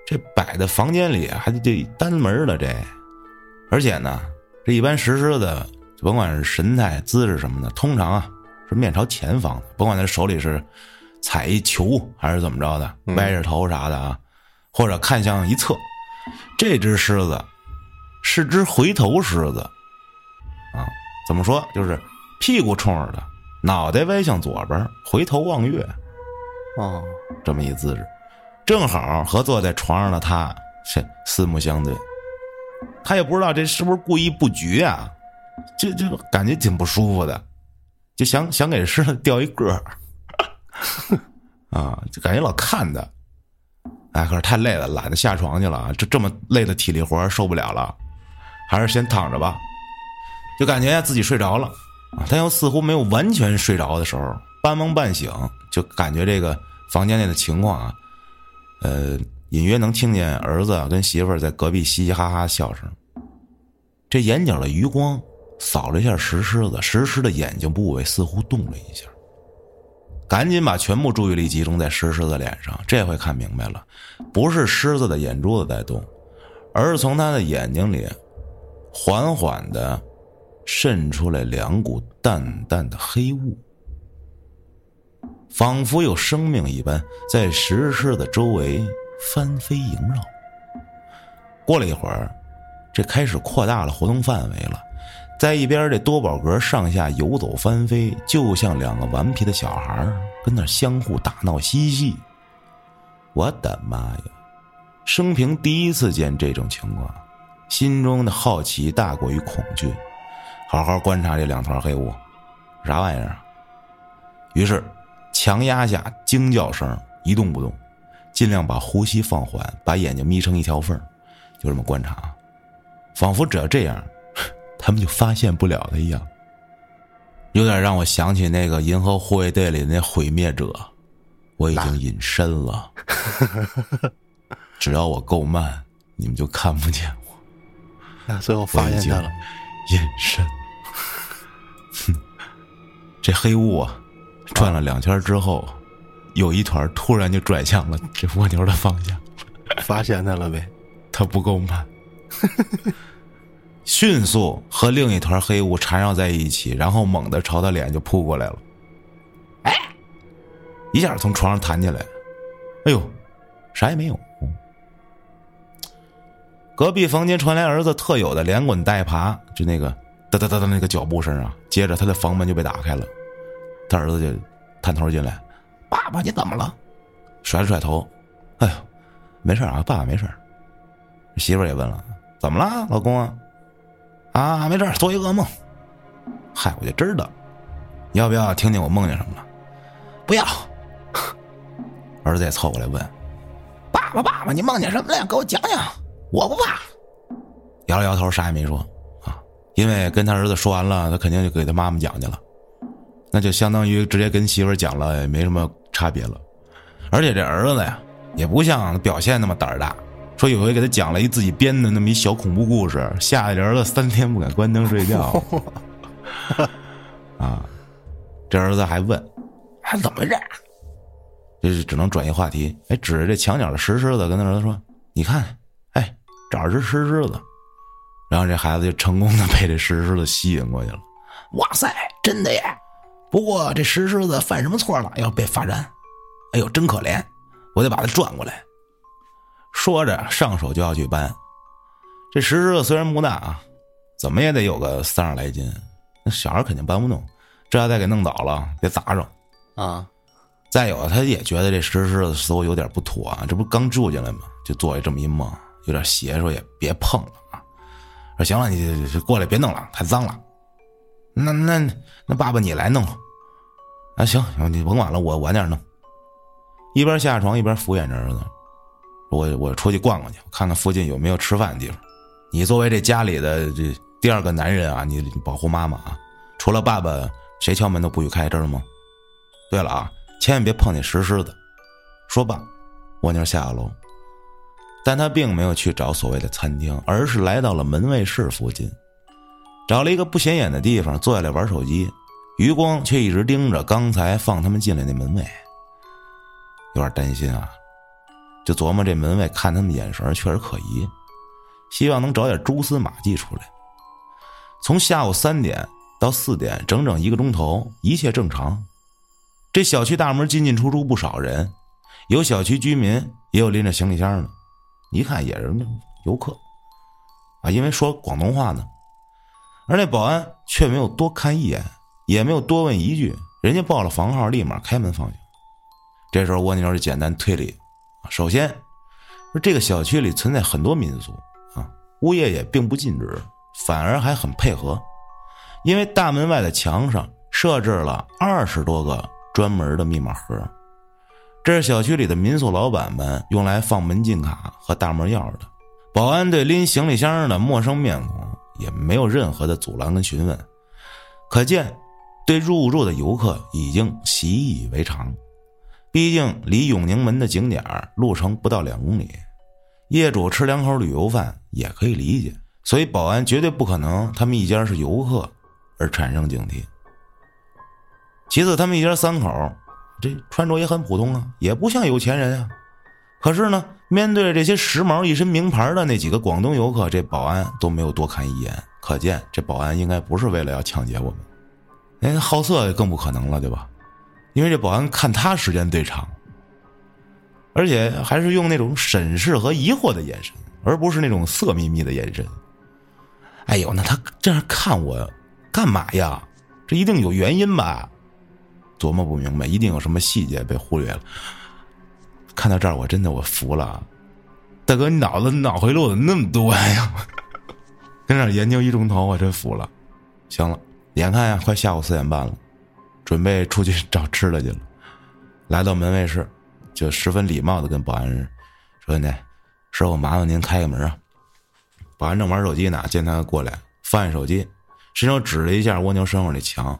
这摆在房间里还得这单门的这，而且呢，这一般石狮子甭管是神态姿势什么的，通常啊是面朝前方的，甭管他手里是踩一球还是怎么着的，歪着头啥的啊，或者看向一侧，这只狮子。是只回头狮子，啊，怎么说？就是屁股冲着他，脑袋歪向左边，回头望月，哦，这么一姿势，正好和坐在床上的他是四目相对。他也不知道这是不是故意布局啊，就就感觉挺不舒服的，就想想给狮子吊一个儿，啊，就感觉老看他，哎，可是太累了，懒得下床去了，这这么累的体力活受不了了。还是先躺着吧，就感觉自己睡着了啊！他又似乎没有完全睡着的时候，半梦半醒，就感觉这个房间内的情况啊，呃，隐约能听见儿子跟媳妇儿在隔壁嘻嘻哈哈笑声。这眼角的余光扫了一下石狮子，石狮的眼睛部位似乎动了一下，赶紧把全部注意力集中在石狮子脸上。这回看明白了，不是狮子的眼珠子在动，而是从他的眼睛里缓缓的渗出来两股淡淡的黑雾，仿佛有生命一般，在石狮子周围翻飞萦绕。过了一会儿，这开始扩大了活动范围了。在一边，这多宝格上下游走翻飞，就像两个顽皮的小孩跟那相互打闹嬉戏。我的妈呀！生平第一次见这种情况，心中的好奇大过于恐惧。好好观察这两团黑雾，啥玩意儿啊？于是强压下惊叫声，一动不动，尽量把呼吸放缓，把眼睛眯成一条缝就这么观察，仿佛只要这样。他们就发现不了他一样，有点让我想起那个《银河护卫队》里那毁灭者。我已经隐身了，只要我够慢，你们就看不见我。那最后发现他了，隐身。哼，这黑雾啊，转了两圈之后，有一团突然就转向了这蜗牛的方向。发现它了呗？它不够慢。迅速和另一团黑雾缠绕在一起，然后猛地朝他脸就扑过来了。哎，一下从床上弹起来，哎呦，啥也没有。隔壁房间传来儿子特有的连滚带爬，就那个哒哒哒哒那个脚步声啊。接着他的房门就被打开了，他儿子就探头进来：“爸爸，你怎么了？”甩了甩头：“哎呦，没事啊，爸爸没事。”媳妇也问了：“怎么了，老公啊？”啊，没事做一噩梦。嗨，我就知道。要不要听听我梦见什么了？不要。儿子也凑过来问：“爸爸，爸爸，你梦见什么了？给我讲讲。”我不怕。摇了摇头，啥也没说。啊，因为跟他儿子说完了，他肯定就给他妈妈讲去了。那就相当于直接跟媳妇讲了，也没什么差别了。而且这儿子呀，也不像表现那么胆儿大。说有回给他讲了一自己编的那么一小恐怖故事，吓得这儿子三天不敢关灯睡觉。啊，这儿子还问，还怎么着？就是只能转移话题。哎，指着这墙角的石狮子，跟他儿子说：“你看，哎，这儿是石狮子。”然后这孩子就成功的被这石狮子吸引过去了。哇塞，真的耶！不过这石狮子犯什么错了，要被罚站？哎呦，真可怜！我得把它转过来。说着，上手就要去搬。这石狮子虽然不大啊，怎么也得有个三十来斤，那小孩肯定搬不动。这要再给弄倒了，别砸着啊！再有，他也觉得这石狮子似乎有点不妥啊，这不刚住进来吗？就做一这么一梦，有点邪，说也别碰了啊。说行了，你过来别弄了，太脏了。那那那爸爸你来弄。啊行行，你甭管了，我晚点弄。一边下床一边敷衍着儿子。我我出去逛逛去，看看附近有没有吃饭的地方。你作为这家里的这第二个男人啊，你保护妈妈啊，除了爸爸，谁敲门都不许开，知道吗？对了啊，千万别碰见石狮子。说罢，蜗牛下了楼，但他并没有去找所谓的餐厅，而是来到了门卫室附近，找了一个不显眼的地方坐下来玩手机，余光却一直盯着刚才放他们进来那门卫，有点担心啊。就琢磨这门卫看他们眼神确实可疑，希望能找点蛛丝马迹出来。从下午三点到四点，整整一个钟头，一切正常。这小区大门进进出出不少人，有小区居民，也有拎着行李箱的，一看也是游客啊，因为说广东话呢。而那保安却没有多看一眼，也没有多问一句，人家报了房号，立马开门放行。这时候蜗牛就简单推理。首先，说这个小区里存在很多民宿啊，物业也并不禁止，反而还很配合，因为大门外的墙上设置了二十多个专门的密码盒，这是小区里的民宿老板们用来放门禁卡和大门钥匙的。保安对拎行李箱的陌生面孔也没有任何的阻拦跟询问，可见对入住的游客已经习以为常。毕竟离永宁门的景点路程不到两公里，业主吃两口旅游饭也可以理解，所以保安绝对不可能他们一家是游客而产生警惕。其次，他们一家三口这穿着也很普通啊，也不像有钱人啊。可是呢，面对这些时髦一身名牌的那几个广东游客，这保安都没有多看一眼，可见这保安应该不是为了要抢劫我们。哎，好色更不可能了，对吧？因为这保安看他时间最长，而且还是用那种审视和疑惑的眼神，而不是那种色眯眯的眼神。哎呦，那他这样看我干嘛呀？这一定有原因吧？琢磨不明白，一定有什么细节被忽略了。看到这儿，我真的我服了，大哥，你脑子脑回路怎么那么多呀？跟那研究一钟头，我真服了。行了，眼看呀，快下午四点半了，准备出去找吃的去了。来到门卫室，就十分礼貌的跟保安说：“那师傅，麻烦您开个门啊。”保安正玩手机呢，见他过来，放下手机，伸手指了一下蜗牛身后那墙，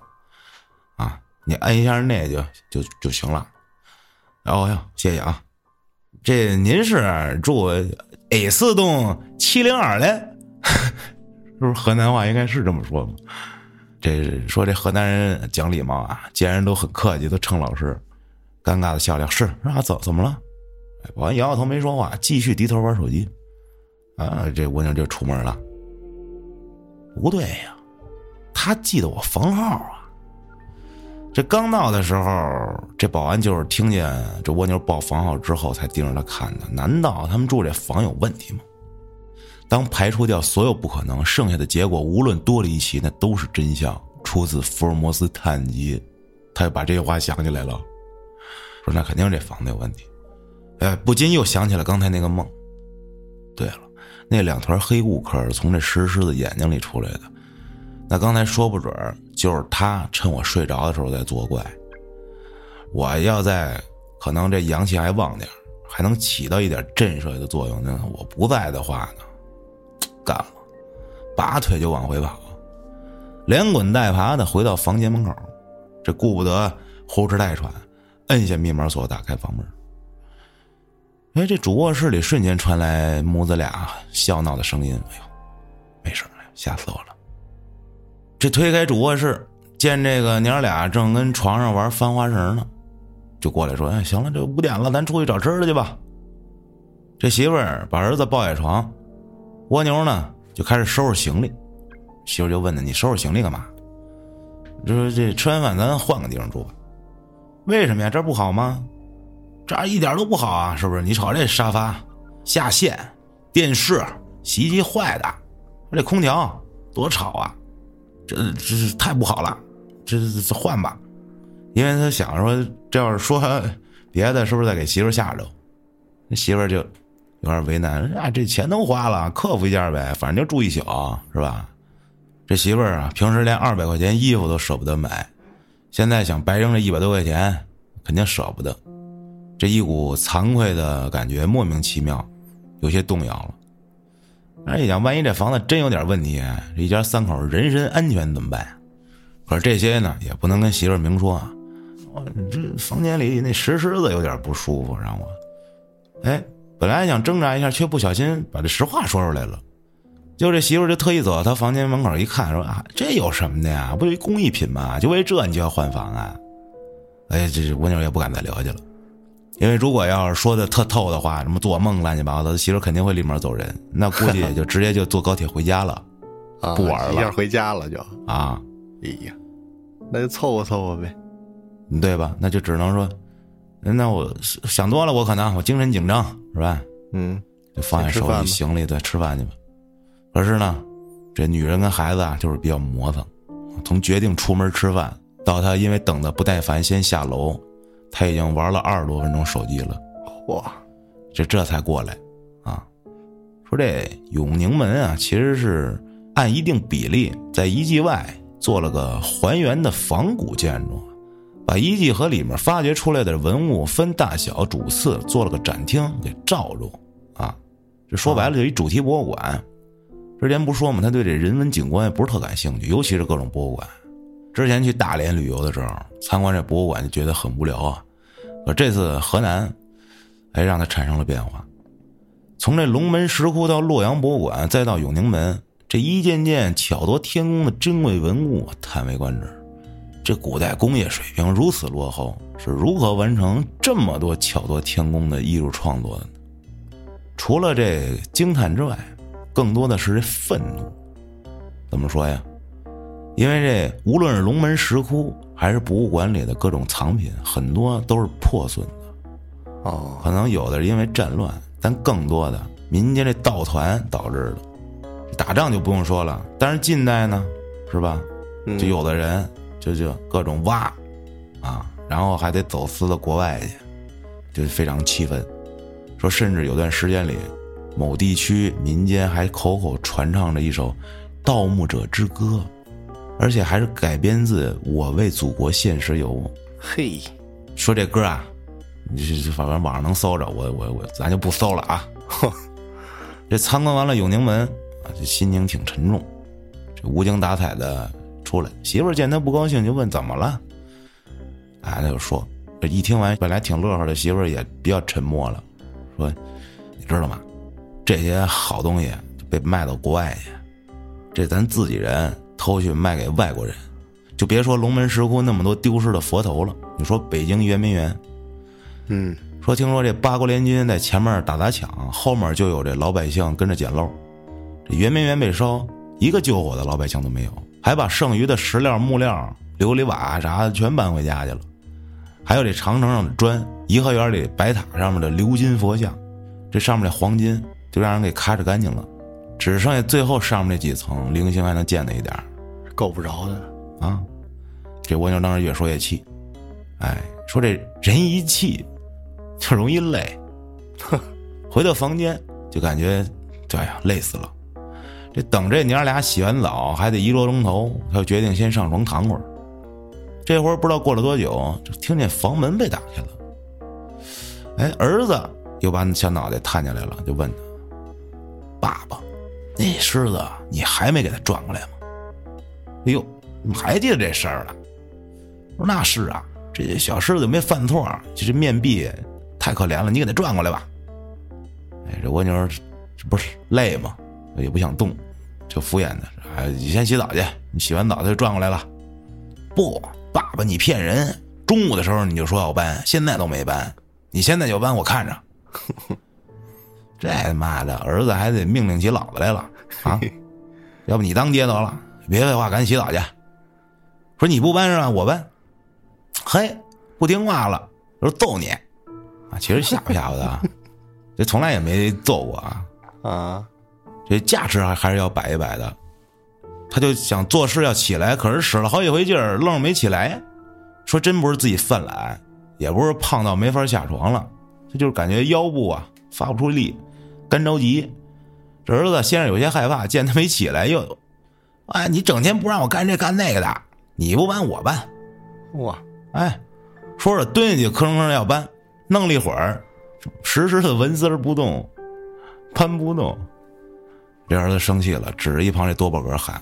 你按一下那就就就行了。哦哟，谢谢啊。这您是住 A 四栋七零二的，是不是河南话应该是这么说吗？这说这河南人讲礼貌啊，见人都很客气，都称老师。尴尬的笑笑，是啊，怎怎么了？保安摇摇头没说话，继续低头玩手机。啊，这蜗牛就出门了。不对呀，他记得我房号啊。这刚到的时候，这保安就是听见这蜗牛报房号之后才盯着他看的。难道他们住这房有问题吗？当排除掉所有不可能，剩下的结果无论多离奇，那都是真相，出自福尔摩斯探集。他又把这句话想起来了，说那肯定是这房子有问题。哎，不禁又想起了刚才那个梦。对了，那两团黑雾可是从这石狮子眼睛里出来的。那刚才说不准就是他趁我睡着的时候在作怪。我要在可能这阳气还旺点还能起到一点震慑的作用。那我不在的话呢，干了，拔腿就往回跑，连滚带爬的回到房间门口，这顾不得呼哧带喘，摁下密码锁打开房门。哎，这主卧室里瞬间传来母子俩笑闹的声音。哎呦，没事吓死我了。这推开主卧室，见这个娘俩正跟床上玩翻花绳呢，就过来说：“哎，行了，这五点了，咱出去找吃的去吧。”这媳妇儿把儿子抱下床，蜗牛呢就开始收拾行李。媳妇就问他：“你收拾行李干嘛？”就说：“这吃完饭咱换个地方住吧。”为什么呀？这不好吗？这一点都不好啊！是不是？你瞅这沙发下线，电视、洗衣机坏的，这空调多吵啊！这这是太不好了，这这换吧，因为他想说，这要是说别的，是不是在给媳妇吓着？那媳妇就有点为难啊，这钱都花了，克服一下呗，反正就住一宿，是吧？这媳妇儿啊，平时连二百块钱衣服都舍不得买，现在想白扔这一百多块钱，肯定舍不得。这一股惭愧的感觉莫名其妙，有些动摇了。那一想，万一这房子真有点问题，一家三口人身安全怎么办？可是这些呢，也不能跟媳妇明说啊。这房间里那石狮子有点不舒服，让我……哎，本来想挣扎一下，却不小心把这实话说出来了。就这媳妇就特意走到他房间门口一看，说：“啊，这有什么的呀？不就工艺品吗？就为这你就要换房啊？”哎，这蜗牛也不敢再聊下去了。因为如果要是说的特透的话，什么做梦乱七八糟的，媳妇肯定会立马走人，那估计也就 直接就坐高铁回家了，不玩了，一下回家了就啊，哎呀，那就凑合凑合呗，对吧？那就只能说，那我想多了，我可能我精神紧张是吧？嗯，就放下手机行李，对，吃饭去吧。可是呢，这女人跟孩子啊，就是比较磨蹭，从决定出门吃饭到她因为等的不耐烦先下楼。他已经玩了二十多分钟手机了，嚯！这这才过来，啊，说这永宁门啊，其实是按一定比例在遗迹外做了个还原的仿古建筑，把遗迹和里面发掘出来的文物分大小主次做了个展厅给罩住，啊，这说白了就一主题博物馆。之前不说嘛，他对这人文景观也不是特感兴趣，尤其是各种博物馆。之前去大连旅游的时候，参观这博物馆就觉得很无聊啊。可这次河南，哎，让他产生了变化。从这龙门石窟到洛阳博物馆，再到永宁门，这一件件巧夺天工的珍贵文物，叹为观止。这古代工业水平如此落后，是如何完成这么多巧夺天工的艺术创作的呢？除了这惊叹之外，更多的是这愤怒。怎么说呀？因为这无论是龙门石窟还是博物馆里的各种藏品，很多都是破损的。哦，可能有的是因为战乱，但更多的民间这盗团导致的。打仗就不用说了，但是近代呢，是吧？就有的人就就各种挖，啊，然后还得走私到国外去，就非常气愤。说甚至有段时间里，某地区民间还口口传唱着一首《盗墓者之歌》，而且还是改编自《我为祖国献石油》。嘿，说这歌啊，你这反正网上能搜着，我我我，咱就不搜了啊。这参观完了永宁门啊，这心情挺沉重。这无精打采的出来，媳妇儿见他不高兴，就问怎么了。哎，他就说，这一听完，本来挺乐呵的媳妇儿也比较沉默了，说：“你知道吗？这些好东西被卖到国外去，这咱自己人偷去卖给外国人，就别说龙门石窟那么多丢失的佛头了。你说北京圆明园，嗯，说听说这八国联军在前面打砸抢，后面就有这老百姓跟着捡漏，这圆明园被烧，一个救火的老百姓都没有，还把剩余的石料、木料、琉璃瓦啥的全搬回家去了。还有这长城上的砖，颐和园里白塔上面的鎏金佛像，这上面的黄金就让人给咔哧干净了，只剩下最后上面那几层零星还能见的一点儿够不着的。啊。这蜗牛当时越说越气，哎，说这人一气就容易累，回到房间就感觉，哎呀，累死了。这等这娘俩洗完澡还得一个多钟头，他就决定先上床躺会儿。这会儿不知道过了多久，就听见房门被打开了。哎，儿子又把小脑袋探进来了，就问他：“爸爸，那狮子你还没给他转过来吗？”哎呦，你还记得这事儿了？我说那是啊，这小狮子没犯错，就是面壁太可怜了，你给它转过来吧。哎，这蜗牛这不是累吗？也不想动，就敷衍的：“哎，你先洗澡去，你洗完澡他就转过来了。”不，爸爸，你骗人！中午的时候你就说要搬，现在都没搬，你现在就搬，我看着。这他妈的儿子还得命令起老子来了啊！要不你当爹得了，别废话，赶紧洗澡去。说你不搬是吧？我搬。嘿，不听话了，说揍你啊！其实吓唬吓唬他，这从来也没揍过啊。啊，这架势还还是要摆一摆的。他就想做事要起来，可是使了好几回劲儿，愣是没起来。说真不是自己犯懒，也不是胖到没法下床了，他就是感觉腰部啊发不出力，干着急。这儿子先是有些害怕，见他没起来，又，哎，你整天不让我干这干那个的，你不搬我搬。哇，哎，说着蹲下去，吭吭要搬，弄了一会儿，实时的纹丝儿不动，搬不动。这儿子生气了，指着一旁这多宝格喊：“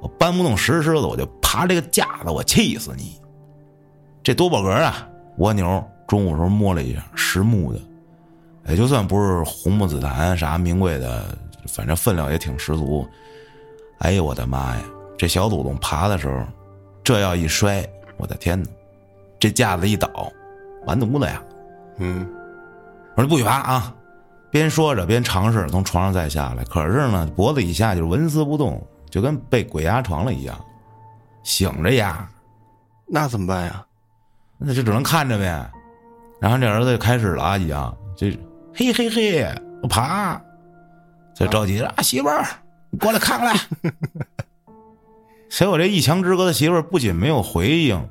我搬不动石狮子，我就爬这个架子，我气死你！”这多宝格啊，蜗牛中午时候摸了一下，实木的，也就算不是红木紫檀啥名贵的，反正分量也挺十足。哎呦我的妈呀！这小祖宗爬的时候，这要一摔，我的天哪！这架子一倒，完犊子呀！嗯，我说不许爬啊！边说着边尝试从床上再下来，可是呢，脖子以下就是纹丝不动，就跟被鬼压床了一样，醒着呀，那怎么办呀？那就只能看着呗。然后这儿子就开始了啊，一样就嘿嘿嘿，我爬，就着急了啊，媳妇儿，你过来看看来。结果这一墙之隔的媳妇儿不仅没有回应，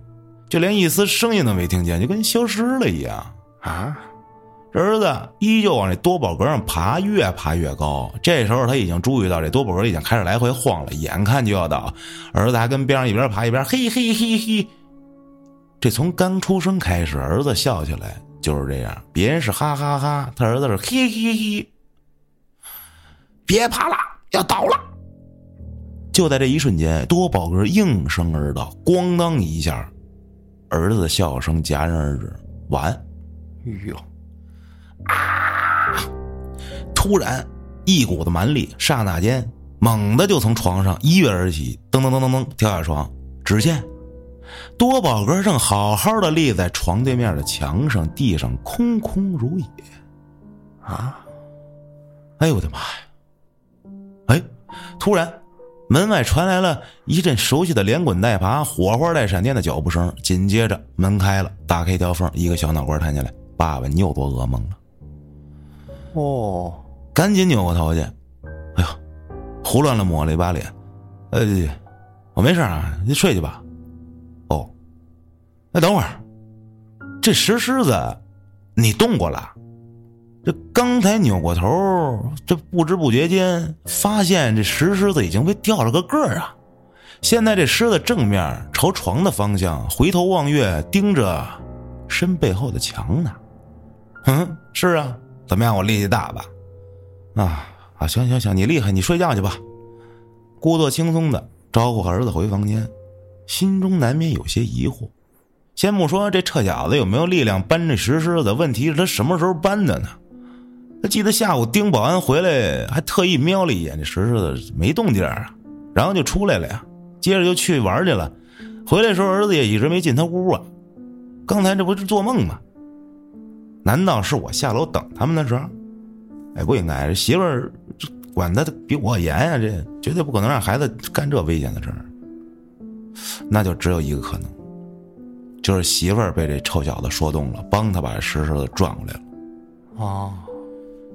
就连一丝声音都没听见，就跟消失了一样。啊，这儿子依旧往这多宝格上爬，越爬越高。这时候他已经注意到这多宝格已经开始来回晃了，眼看就要倒。儿子还跟边上一边爬一边嘿嘿嘿嘿。这从刚出生开始，儿子笑起来就是这样，别人是哈哈哈，他儿子是嘿嘿嘿。别爬了，要倒了！就在这一瞬间，多宝格应声而倒，咣当一下，儿子的笑声戛然而止。完。哎呦，突然，一股子蛮力，刹那间，猛地就从床上一跃而起，噔噔噔噔噔跳下床。只见多宝格正好好的立在床对面的墙上，地上空空如也。啊！哎呦我的妈呀！哎，突然门外传来了一阵熟悉的连滚带爬、火花带闪电的脚步声，紧接着门开了，打开一条缝，一个小脑瓜探进来：“爸爸，你又做噩梦了。”哦，赶紧扭过头去，哎呦，胡乱的抹了一把脸，呃，我没事啊，你睡去吧。哦，那等会儿，这石狮子你动过了？这刚才扭过头，这不知不觉间发现这石狮子已经被掉了个个儿啊！现在这狮子正面朝床的方向回头望月，盯着身背后的墙呢。嗯，是啊。怎么样？我力气大吧？啊啊！行行行，你厉害，你睡觉去吧。故作轻松的招呼儿子回房间，心中难免有些疑惑。先不说这臭小子有没有力量搬这石狮子，问题是他什么时候搬的呢？他记得下午丁保安回来还特意瞄了一眼这石狮子，没动静啊，然后就出来了呀。接着就去玩去了。回来时候儿子也一直没进他屋啊。刚才这不是做梦吗？难道是我下楼等他们的时候？哎，不应该，这媳妇儿管的比我严呀，这绝对不可能让孩子干这危险的事儿。那就只有一个可能，就是媳妇儿被这臭小子说动了，帮他把石狮子转过来了。哦，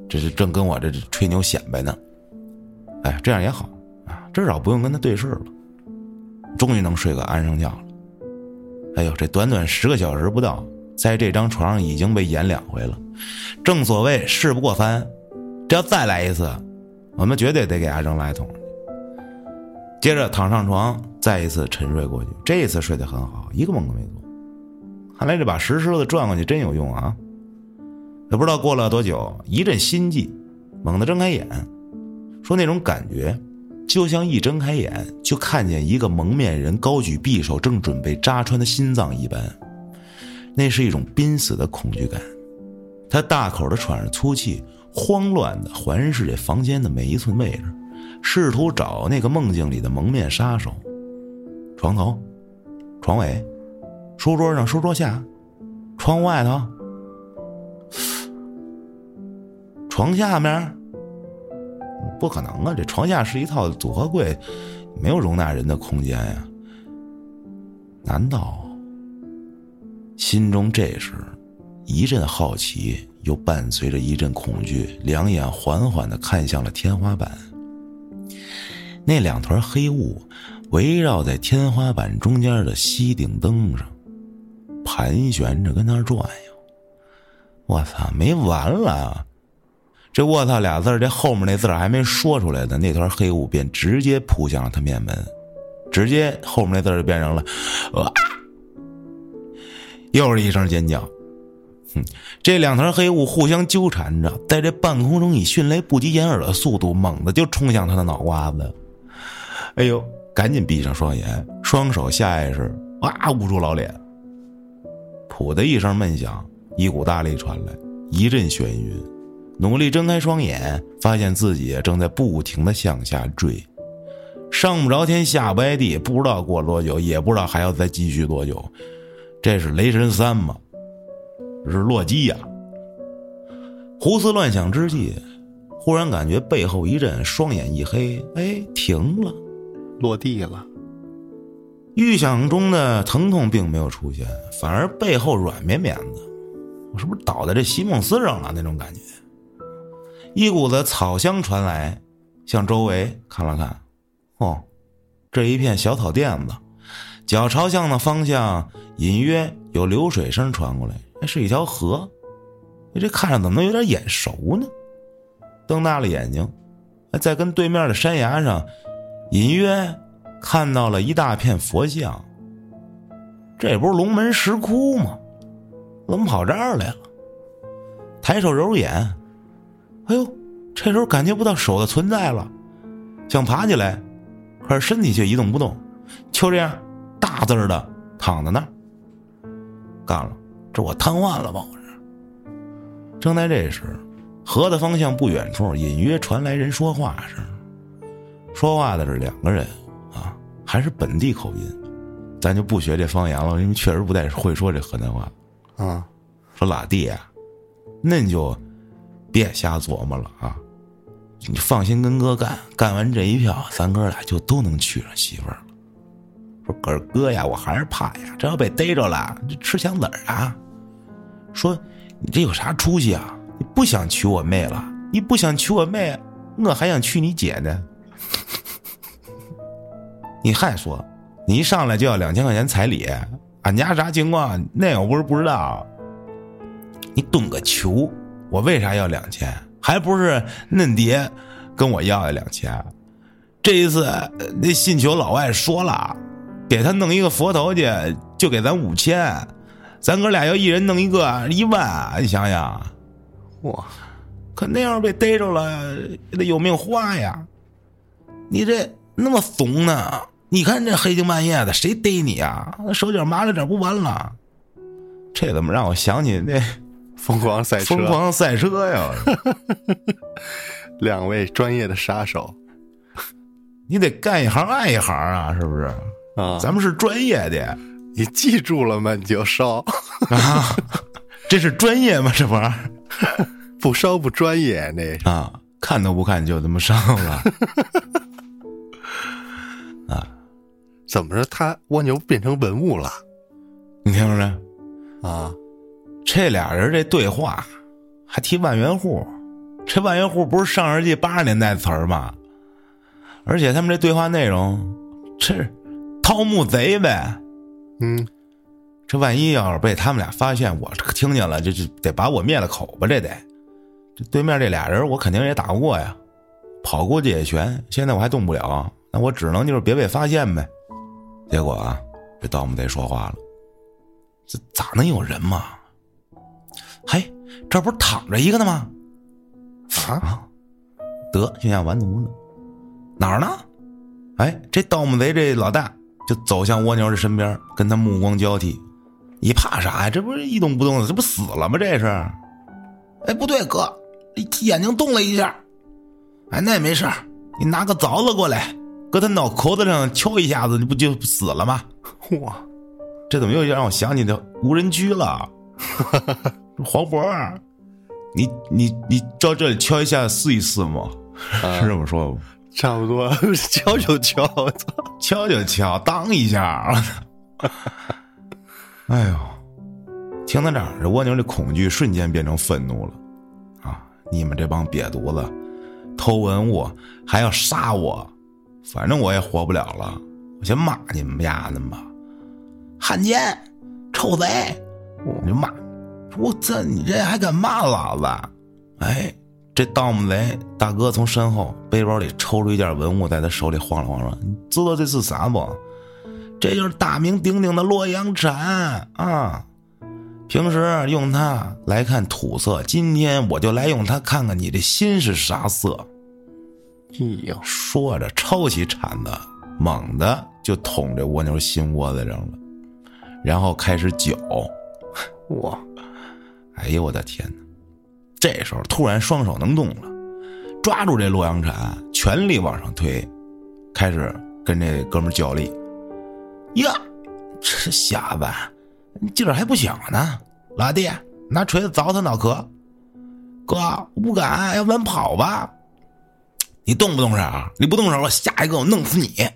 这是正跟我这吹牛显摆呢。哎，这样也好啊，至少不用跟他对视了，终于能睡个安生觉了。哎呦，这短短十个小时不到。在这张床上已经被演两回了，正所谓事不过三，这要再来一次，我们绝对得给阿正来一桶。接着躺上床，再一次沉睡过去。这一次睡得很好，一个梦都没做。看来这把石狮子转过去真有用啊！也不知道过了多久，一阵心悸，猛地睁开眼，说那种感觉，就像一睁开眼就看见一个蒙面人高举匕首，正准备扎穿他心脏一般。那是一种濒死的恐惧感，他大口的喘着粗气，慌乱的环视这房间的每一寸位置，试图找那个梦境里的蒙面杀手。床头、床尾、书桌上、书桌下、窗外头、床下面，不可能啊！这床下是一套组合柜，没有容纳人的空间呀。难道？心中这时一阵好奇，又伴随着一阵恐惧，两眼缓缓的看向了天花板。那两团黑雾围绕在天花板中间的吸顶灯上，盘旋着跟那儿转悠。我操，没完了！这“我操”俩字这后面那字还没说出来的，那团黑雾便直接扑向了他面门，直接后面那字就变成了“啊”。又是一声尖叫，哼！这两团黑雾互相纠缠着，在这半空中以迅雷不及掩耳的速度，猛地就冲向他的脑瓜子。哎呦！赶紧闭上双眼，双手下意识哇捂住老脸。噗的一声闷响，一股大力传来，一阵眩晕。努力睁开双眼，发现自己正在不停的向下坠，上不着天，下不挨地，不知道过了多久，也不知道还要再继续多久。这是雷神三吗？是洛基呀！胡思乱想之际，忽然感觉背后一震，双眼一黑，哎，停了，落地了。预想中的疼痛并没有出现，反而背后软绵绵的，我是不是倒在这席梦思上了？那种感觉，一股子草香传来，向周围看了看，哦，这一片小草甸子。脚朝向的方向，隐约有流水声传过来。那是一条河，这看着怎么能有点眼熟呢？瞪大了眼睛，在跟对面的山崖上，隐约看到了一大片佛像。这不是龙门石窟吗？怎么跑这儿来了？抬手揉揉眼，哎呦，这时候感觉不到手的存在了，想爬起来，可是身体却一动不动，就这样。大字儿的躺在那儿，干了，这我瘫痪了吧？我是。正在这时，河的方向不远处隐约传来人说话声。说话的是两个人，啊，还是本地口音，咱就不学这方言了，因为确实不太会说这河南话。啊，说老弟啊，恁就别瞎琢磨了啊，你放心跟哥干，干完这一票，咱哥俩就都能娶上媳妇儿了。说可是哥呀，我还是怕呀，这要被逮着了，这吃枪子儿啊。说你这有啥出息啊？你不想娶我妹了？你不想娶我妹，我还想娶你姐呢。你还说，你一上来就要两千块钱彩礼，俺家啥情况？那我不是不知道。你懂个球！我为啥要两千？还不是嫩爹跟我要的两千。这一次那信求老外说了，给他弄一个佛头去，就给咱五千。咱哥俩要一人弄一个一万，你想想，哇，可那样被逮着了，也得有命花呀。你这那么怂呢？你看这黑更半夜的，谁逮你啊？手脚麻利点不完了？这怎么让我想起那疯狂赛车，疯狂赛车呀？两位专业的杀手你得干一行爱一行啊，是不是？啊，咱们是专业的你记住了吗？你就烧，啊，这是专业吗？这玩意儿不烧不专业那啊，看都不看就这么上了 啊。怎么着？他蜗牛变成文物了你听着没，啊？这俩人这对话还提万元户，这万元户不是上世纪八十年代词儿吗？而且他们这对话内容，这是盗墓贼呗。嗯，这万一要是被他们俩发现，我听见了，这这得把我灭了口吧？这得，这对面这俩人我肯定也打不过呀，跑过去也悬。现在我还动不了，那我只能就是别被发现呗。结果啊，这盗墓贼说话了：“这咋能有人嘛？嘿，这不是躺着一个呢吗？啊，得，就像完犊子，哪儿呢？哎，这盗墓贼这老大就走向蜗牛的身边，跟他目光交替。你怕啥呀？这不是一动不动的，这不死了吗？这是。哎，不对，哥，眼睛动了一下。哎，那也没事儿你拿个凿子过来，搁他脑壳子上敲一下子，你不就死了吗？哇，这怎么又让我想起那无人区了？黄渤儿，你你你照这里敲一下试一试吗？是这么说吗？差不多，敲就敲，我操！敲就敲，当一下。哎呦，听到这儿，这蜗牛的恐惧瞬间变成愤怒了。啊！你们这帮瘪犊子，偷文物还要杀我，反正我也活不了了。我先骂你们丫的吧！汉奸，臭贼！我就骂，我操你这还敢骂老子？哎，这盗墓贼大哥从身后背包里抽出一件文物，在他手里晃了晃，说：“你知道这是啥不？这就是大名鼎鼎的洛阳铲啊！平时用它来看土色，今天我就来用它看看你的心是啥色。”哎呦，说着抄起铲子，猛地就捅这蜗牛心窝子上了，然后开始搅。哇，哎呦我的天哪！这时候突然双手能动了，抓住这洛阳铲，全力往上推，开始跟这哥们较力。呀，这瞎子，劲儿还不小呢！老弟，拿锤子凿他脑壳。哥，我不敢，要不然跑吧？你动不动手？你不动手，我下一个我弄死你！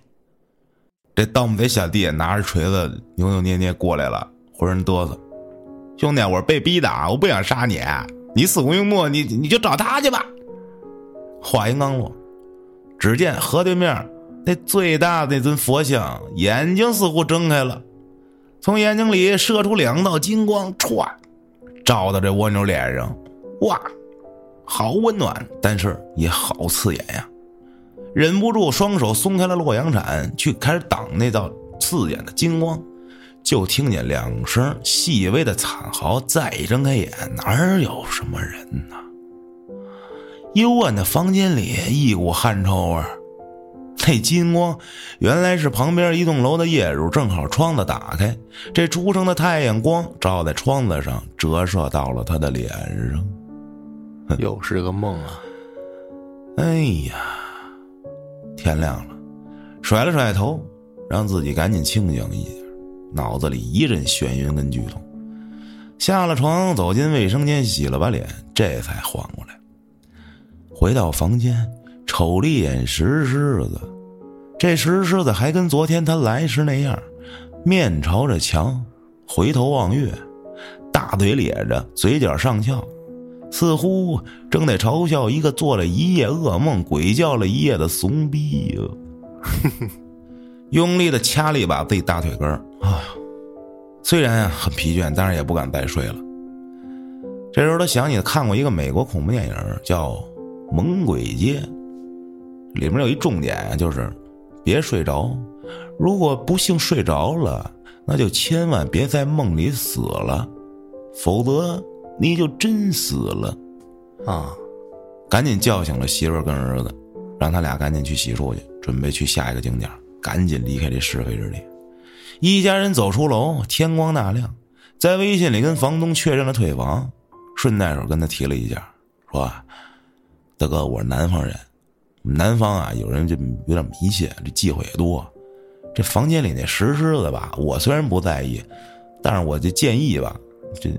这盗墓贼小弟拿着锤子扭扭捏捏过来了，浑身哆嗦。兄弟，我是被逼的啊，我不想杀你。你死不瞑目，你你就找他去吧。话音刚落，只见河对面那最大的那尊佛像眼睛似乎睁开了，从眼睛里射出两道金光，歘，照到这蜗牛脸上。哇，好温暖，但是也好刺眼呀！忍不住双手松开了洛阳铲，去开始挡那道刺眼的金光。就听见两声细微的惨嚎，再一睁开眼，哪儿有什么人呢？幽暗的房间里一股汗臭味儿。那金光原来是旁边一栋楼的业主，正好窗子打开，这初升的太阳光照在窗子上，折射到了他的脸上。又是个梦啊！哎呀，天亮了，甩了甩头，让自己赶紧清醒一点。脑子里一阵眩晕跟剧痛。下了床，走进卫生间洗了把脸，这才缓过来。回到房间，瞅了一眼石狮子，这石狮子还跟昨天他来时那样，面朝着墙，回头望月，大嘴咧着，嘴角上翘，似乎正在嘲笑一个做了一夜噩梦、鬼叫了一夜的怂逼哟。用力的掐了一把自己大腿根儿啊，虽然很疲倦，但是也不敢再睡了。这时候他想起看过一个美国恐怖电影，叫《猛鬼街》，里面有一重点啊就是别睡着，如果不幸睡着了，那就千万别在梦里死了，否则你就真死了啊！赶紧叫醒了媳妇儿跟儿子，让他俩赶紧去洗漱去，准备去下一个景点。赶紧离开这是非之地，一家人走出楼，天光大亮，在微信里跟房东确认了退房，顺带手跟他提了一下，说：“大哥，我是南方人，南方啊，有人就有点迷信，这忌讳也多。这房间里那石狮子吧，我虽然不在意，但是我就建议吧，这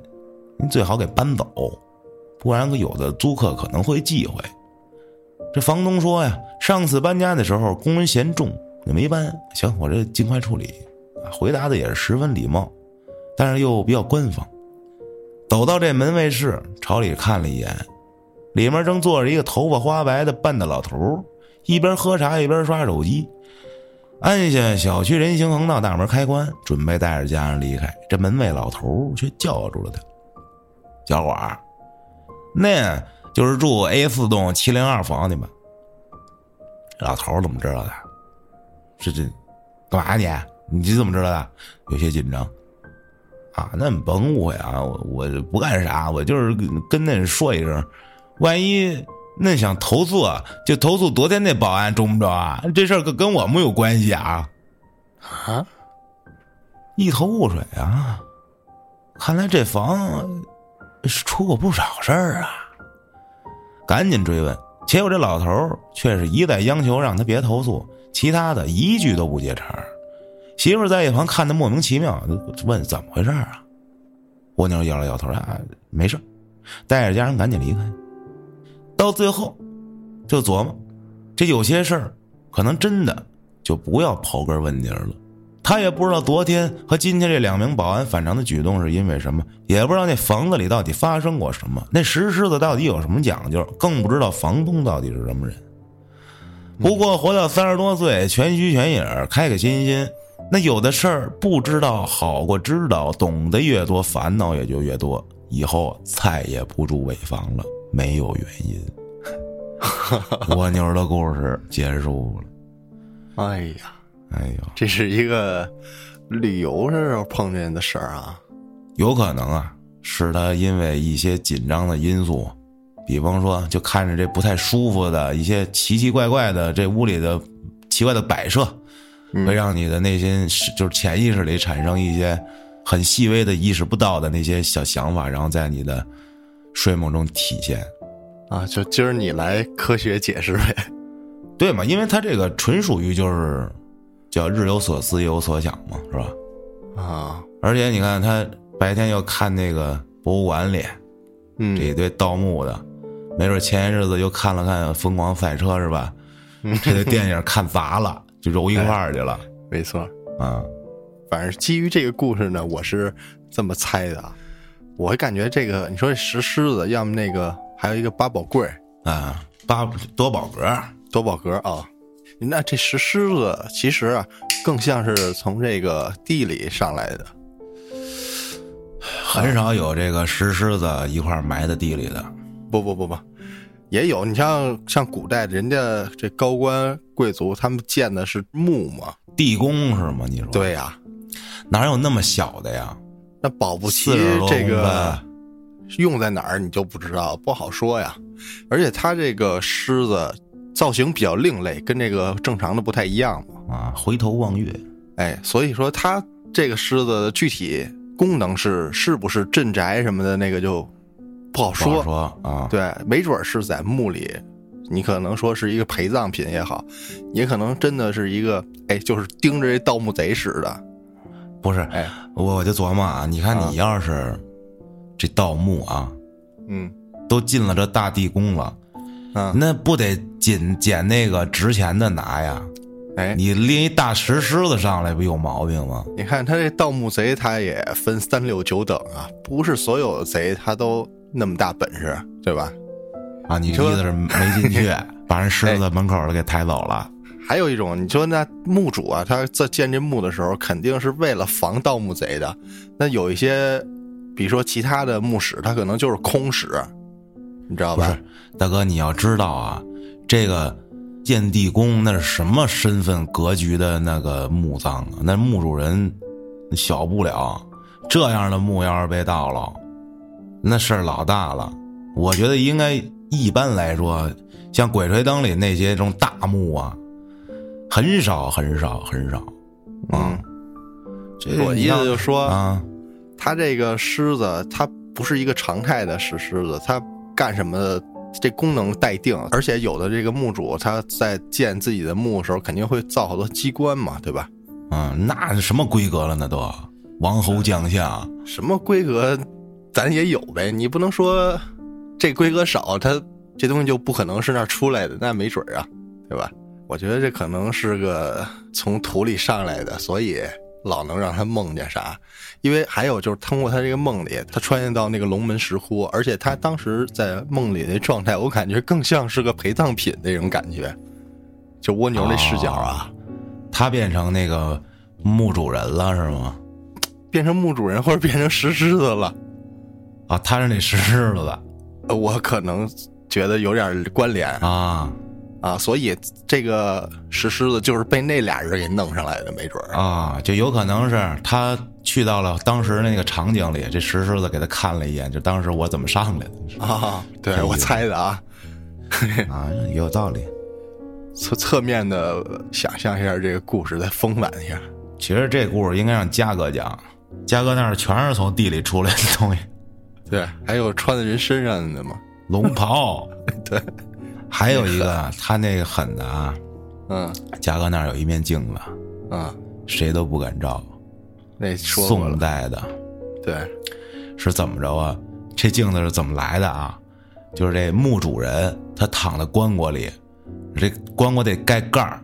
您最好给搬走，不然有的租客可能会忌讳。”这房东说呀，上次搬家的时候，工人嫌重。也没搬，行，我这尽快处理。回答的也是十分礼貌，但是又比较官方。走到这门卫室，朝里看了一眼，里面正坐着一个头发花白的半大老头，一边喝茶一边刷手机。按下小区人行横道大门开关，准备带着家人离开，这门卫老头却叫住了他：“小伙儿，那就是住 A 四栋七零二房的吧？”老头怎么知道的？这这，干嘛你？你这怎么知道的？有些紧张，啊，那你甭误会啊，我我不干啥，我就是跟那人说一声，万一那想投诉，就投诉昨天那保安中不中啊？这事儿跟跟我没有关系啊！啊，一头雾水啊！看来这房是出过不少事儿啊！赶紧追问，结果这老头却是一再央求让他别投诉。其他的一句都不接茬媳妇在一旁看的莫名其妙，问怎么回事啊？蜗牛摇了摇头啊，没事带着家人赶紧离开。到最后，就琢磨，这有些事儿可能真的就不要刨根问底了。他也不知道昨天和今天这两名保安反常的举动是因为什么，也不知道那房子里到底发生过什么，那石狮子到底有什么讲究，更不知道房东到底是什么人。不过活到三十多岁，全虚全影，开开心心。那有的事儿不知道好过知道，懂得越多，烦恼也就越多。以后再也不住尾房了，没有原因。蜗牛的故事结束了。哎呀，哎呦，这是一个旅游时候碰见的事儿啊。有可能啊，是他因为一些紧张的因素。比方说，就看着这不太舒服的一些奇奇怪怪的这屋里的奇怪的摆设，会让你的内心就是潜意识里产生一些很细微的意识不到的那些小想法，然后在你的睡梦中体现。啊，就今儿你来科学解释呗，对嘛？因为他这个纯属于就是叫日有所思夜有所想嘛，是吧？啊，而且你看他白天又看那个博物馆里，嗯，这一堆盗墓的。没准前些日子又看了看《疯狂赛车》是吧？这个电影看砸了，就揉一块儿去了。没错，啊，反正基于这个故事呢，我是这么猜的。我感觉这个，你说石狮子，要么那个还有一个八宝柜啊，八多宝格，多宝格啊。那这石狮子其实啊，更像是从这个地里上来的，很少有这个石狮子一块埋在地里的。不不不不。也有，你像像古代人家这高官贵族，他们建的是墓嘛，地宫是吗？你说对呀，哪有那么小的呀？那保不齐这个用在哪儿你就不知道，不好说呀。而且它这个狮子造型比较另类，跟这个正常的不太一样嘛。啊，回头望月，哎，所以说它这个狮子的具体功能是是不是镇宅什么的那个就。不好说说啊，对，没准是在墓里，你可能说是一个陪葬品也好，也可能真的是一个，哎，就是盯着这盗墓贼使的。不是，哎，我我就琢磨啊，你看啊你要是这盗墓啊，嗯都进了这大地宫了，啊，那不得捡捡那个值钱的拿呀？哎，你拎一大石狮子上来，不有毛病吗？你看他这盗墓贼，他也分三六九等啊，不是所有的贼他都那么大本事，对吧？啊，你意说思是没进去，把人狮子门口的给抬走了？还有一种，你说那墓主啊，他在建这墓的时候，肯定是为了防盗墓贼的。那有一些，比如说其他的墓室，他可能就是空室，你知道吧？大哥，你要知道啊，这个建地宫那是什么身份格局的那个墓葬啊？那墓主人小不了，这样的墓要是被盗了，那事儿老大了。我觉得应该一般来说，像《鬼吹灯》里那些这种大墓啊，很少很少很少。嗯，这我意思就是说，啊，他这个狮子，它不是一个常态的石狮子，它干什么的这功能待定。而且有的这个墓主，他在建自己的墓的时候，肯定会造好多机关嘛，对吧？嗯，那是什么规格了？那都王侯将相。什么规格，咱也有呗。你不能说这规格少，它这东西就不可能是那儿出来的，那没准儿啊，对吧？我觉得这可能是个从土里上来的，所以老能让他梦见啥。因为还有就是通过他这个梦里，他穿越到那个龙门石窟，而且他当时在梦里那状态，我感觉更像是个陪葬品那种感觉，就蜗牛那视角啊，他变成那个墓主人了是吗？变成墓主人或者变成石狮子了。啊，他是那石狮子的呃我可能觉得有点关联啊啊，所以这个石狮子就是被那俩人给弄上来的，没准儿。啊，就有可能是他去到了当时那个场景里，这石狮子给他看了一眼，就当时我怎么上来的啊，对我猜的啊，啊，有道理。侧侧面的想象一下这个故事，再丰满一下。其实这故事应该让嘉哥讲，嘉哥那儿全是从地里出来的东西，对，还有穿在人身上的嘛，龙袍。对，还有一个他那个狠的啊，嗯嘉哥那儿有一面镜子，嗯，谁都不敢照，那说宋，代的。对，是怎么着啊？这镜子是怎么来的啊？就是这墓主人他躺在棺椁里，这棺椁得盖盖儿，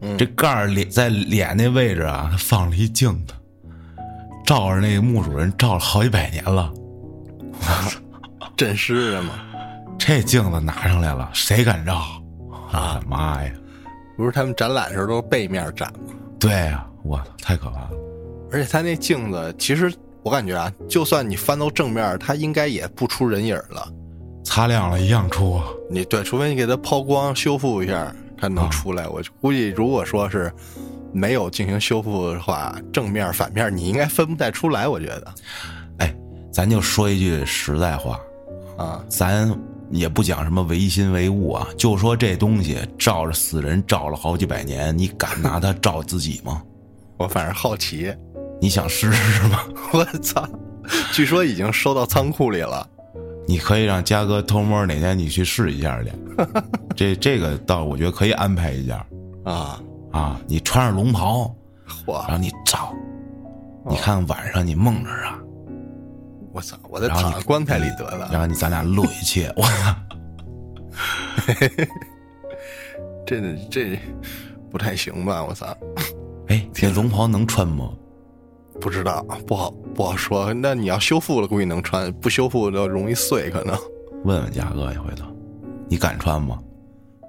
嗯这盖儿脸在脸那位置啊，他放了一镜子，照着那个墓主人照了好几百年了。镇尸的嘛，这镜子拿上来了，谁敢照？啊妈呀！不是他们展览的时候都是背面展吗？对呀、我操，太可怕了！而且他那镜子，其实我感觉啊，就算你翻到正面，它应该也不出人影了。擦亮了一样出，你对，除非你给它抛光修复一下，它能出来。我估计，如果说是没有进行修复的话，正面反面你应该分不太出来。我觉得哎，咱就说一句实在话，啊，咱也不讲什么唯心唯物啊，就说这东西照着死人照了好几百年，你敢拿它照自己吗？我反正好奇。你想试试吗？我操！据说已经收到仓库里了。你可以让嘉哥偷摸哪天你去试一下去，这这个倒我觉得可以安排一下啊！啊。你穿上龙袍，然嚯！后你照，你看晚上你梦着啊，我操！我再然后你躺在棺材里得了。然后你咱俩录一切，我操！这这不太行吧？我操！哎，这龙袍能穿吗？不知道，不好不好说。那你要修复了，估计能穿；不修复的容易碎，可能。问问嘉哥一回头，你敢穿吗？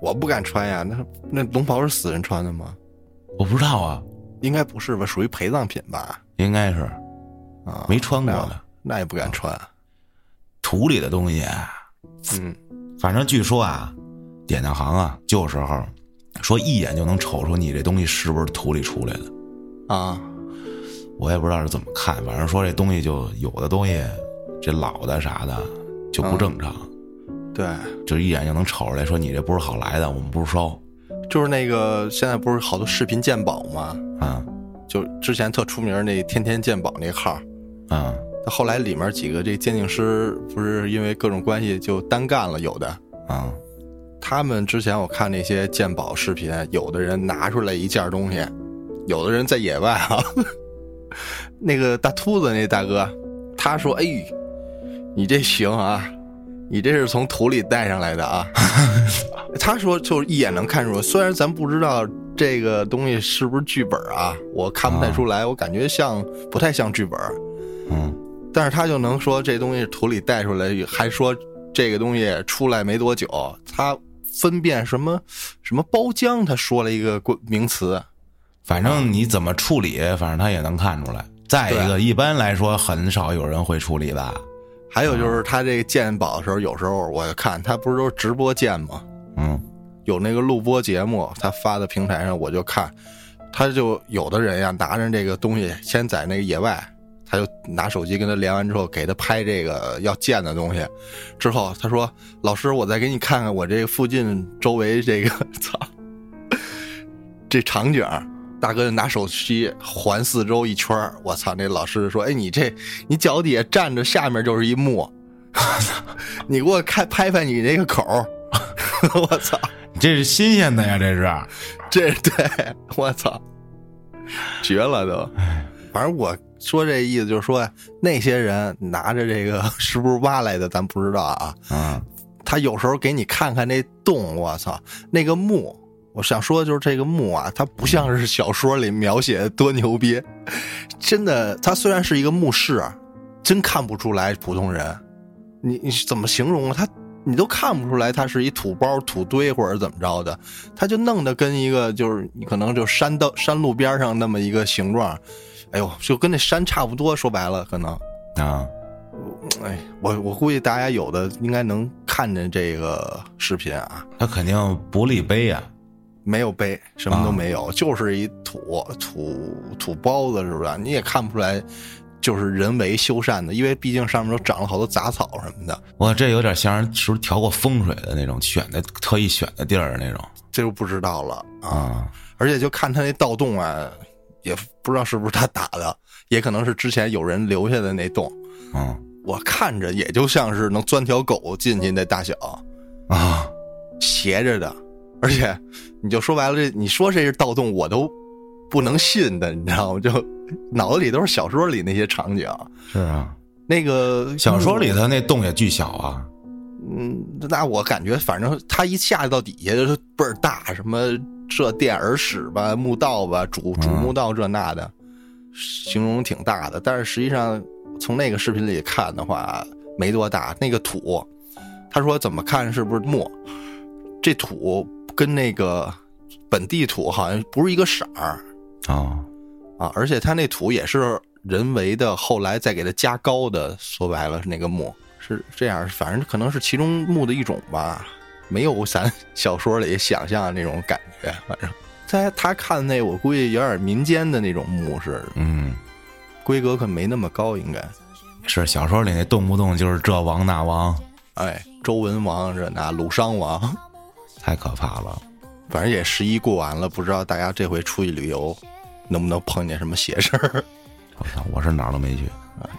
我不敢穿呀，那那龙袍是死人穿的吗？我不知道啊，应该不是吧，属于陪葬品吧？应该是啊，没穿过的那也不敢穿。土里的东西啊。嗯，反正据说啊，典当行啊，旧时候说一眼就能瞅出你这东西是不是土里出来的。啊，我也不知道是怎么看，反正说这东西就有的东西，这老的啥的就不正常，对，就一眼就能瞅出来，说你这不是好来的，我们不收就是那个现在不是好多视频鉴宝吗？啊就之前特出名那天天鉴宝那号，啊他后来里面几个这鉴定师不是因为各种关系就单干了，有的。啊他们之前我看那些鉴宝视频，有的人拿出来一件东西，有的人在野外啊，那个大秃子那大哥，他说：“哎，你这行啊，你这是从土里带上来的啊。”他说：“就是一眼能看出，虽然咱不知道这个东西是不是剧本啊，我看不太出来，我感觉像不太像剧本。嗯，但是他就能说这东西土里带出来，还说这个东西出来没多久，他分辨什么什么包浆，他说了一个关名词。反正你怎么处理，反正他也能看出来。再一个，一般来说很少有人会处理的。还有就是他这个鉴宝的时候，有时候我看他不是都直播鉴吗？嗯，有那个录播节目，他发的平台上，我就看，他就有的人呀，拿着这个东西，先在那个野外，他就拿手机跟他连完之后，给他拍这个要见的东西，之后他说：“老师，我再给你看看我这个附近周围这个，操，这场景。”大哥就拿手机环四周一圈我操！那老师说：“哎，你这你脚底下站着，下面就是一墓，你给我看拍拍你那个口 我操！这是新鲜的呀，这是，这对，我操，绝了都！反正我说这意思就是说，那些人拿着这个 是不是挖来的，咱不知道啊。嗯，他有时候给你看看那洞，我操，那个墓。我想说的就是这个墓啊，它不像是小说里描写的多牛逼，真的，它虽然是一个墓室，真看不出来普通人。你你怎么形容啊？它你都看不出来，它是一土包、土堆或者怎么着的，它就弄得跟一个就是你可能就山道、山路边上那么一个形状，哎呦，就跟那山差不多。说白了，可能啊，哎，我我估计大家有的应该能看见这个视频啊。他肯定不立碑呀。没有碑，什么都没有，就是一土土土包子，是不是？你也看不出来，就是人为修缮的，因为毕竟上面都长了好多杂草什么的。哇，这有点像是不是调过风水的那种，选的特意选的地儿那种，这就不知道了啊。而且就看他那盗洞啊，也不知道是不是他打的，也可能是之前有人留下的那洞。嗯，我看着也就像是能钻条狗进去那大小啊，斜着的。而且，你就说白了，这你说这是盗洞，我都不能信的，你知道吗？就脑子里都是小说里那些场景。是啊，那个小说里头那洞也巨小啊。嗯，那我感觉，反正他一下到底下就倍儿大，什么这殿耳室吧、墓道吧、主主墓道这那的，形容挺大的。但是实际上，从那个视频里看的话，没多大。那个土，他说怎么看是不是墓？这土。跟那个本地土好像不是一个色儿啊啊！而且他那土也是人为的，后来再给它加高的。说白了是那个墓是这样，反正可能是其中墓的一种吧，没有咱小说里想象的那种感觉。反正他他看那，我估计有点民间的那种墓似的。嗯，规格可没那么高，应该是小说里那动不动就是这王那王，哎，周文王这那鲁商王。太可怕了，反正也十一过完了，不知道大家这回出去旅游，能不能碰见什么邪事儿？我操，我是哪儿都没去，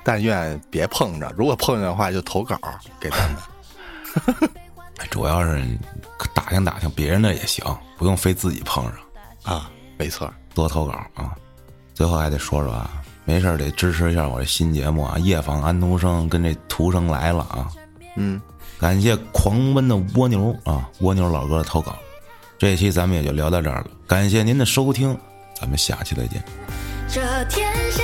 但愿别碰着。如果碰见的话，就投稿给咱们。主要是打听打听别人的也行，不用非自己碰上啊。没错，多投稿啊。最后还得说说啊，没事得支持一下我这新节目啊，《夜访安徒生》跟这徒生来了啊。嗯。感谢狂奔的蜗牛啊，蜗牛老哥的投稿，这一期咱们也就聊到这儿了。感谢您的收听，咱们下期再见。这天下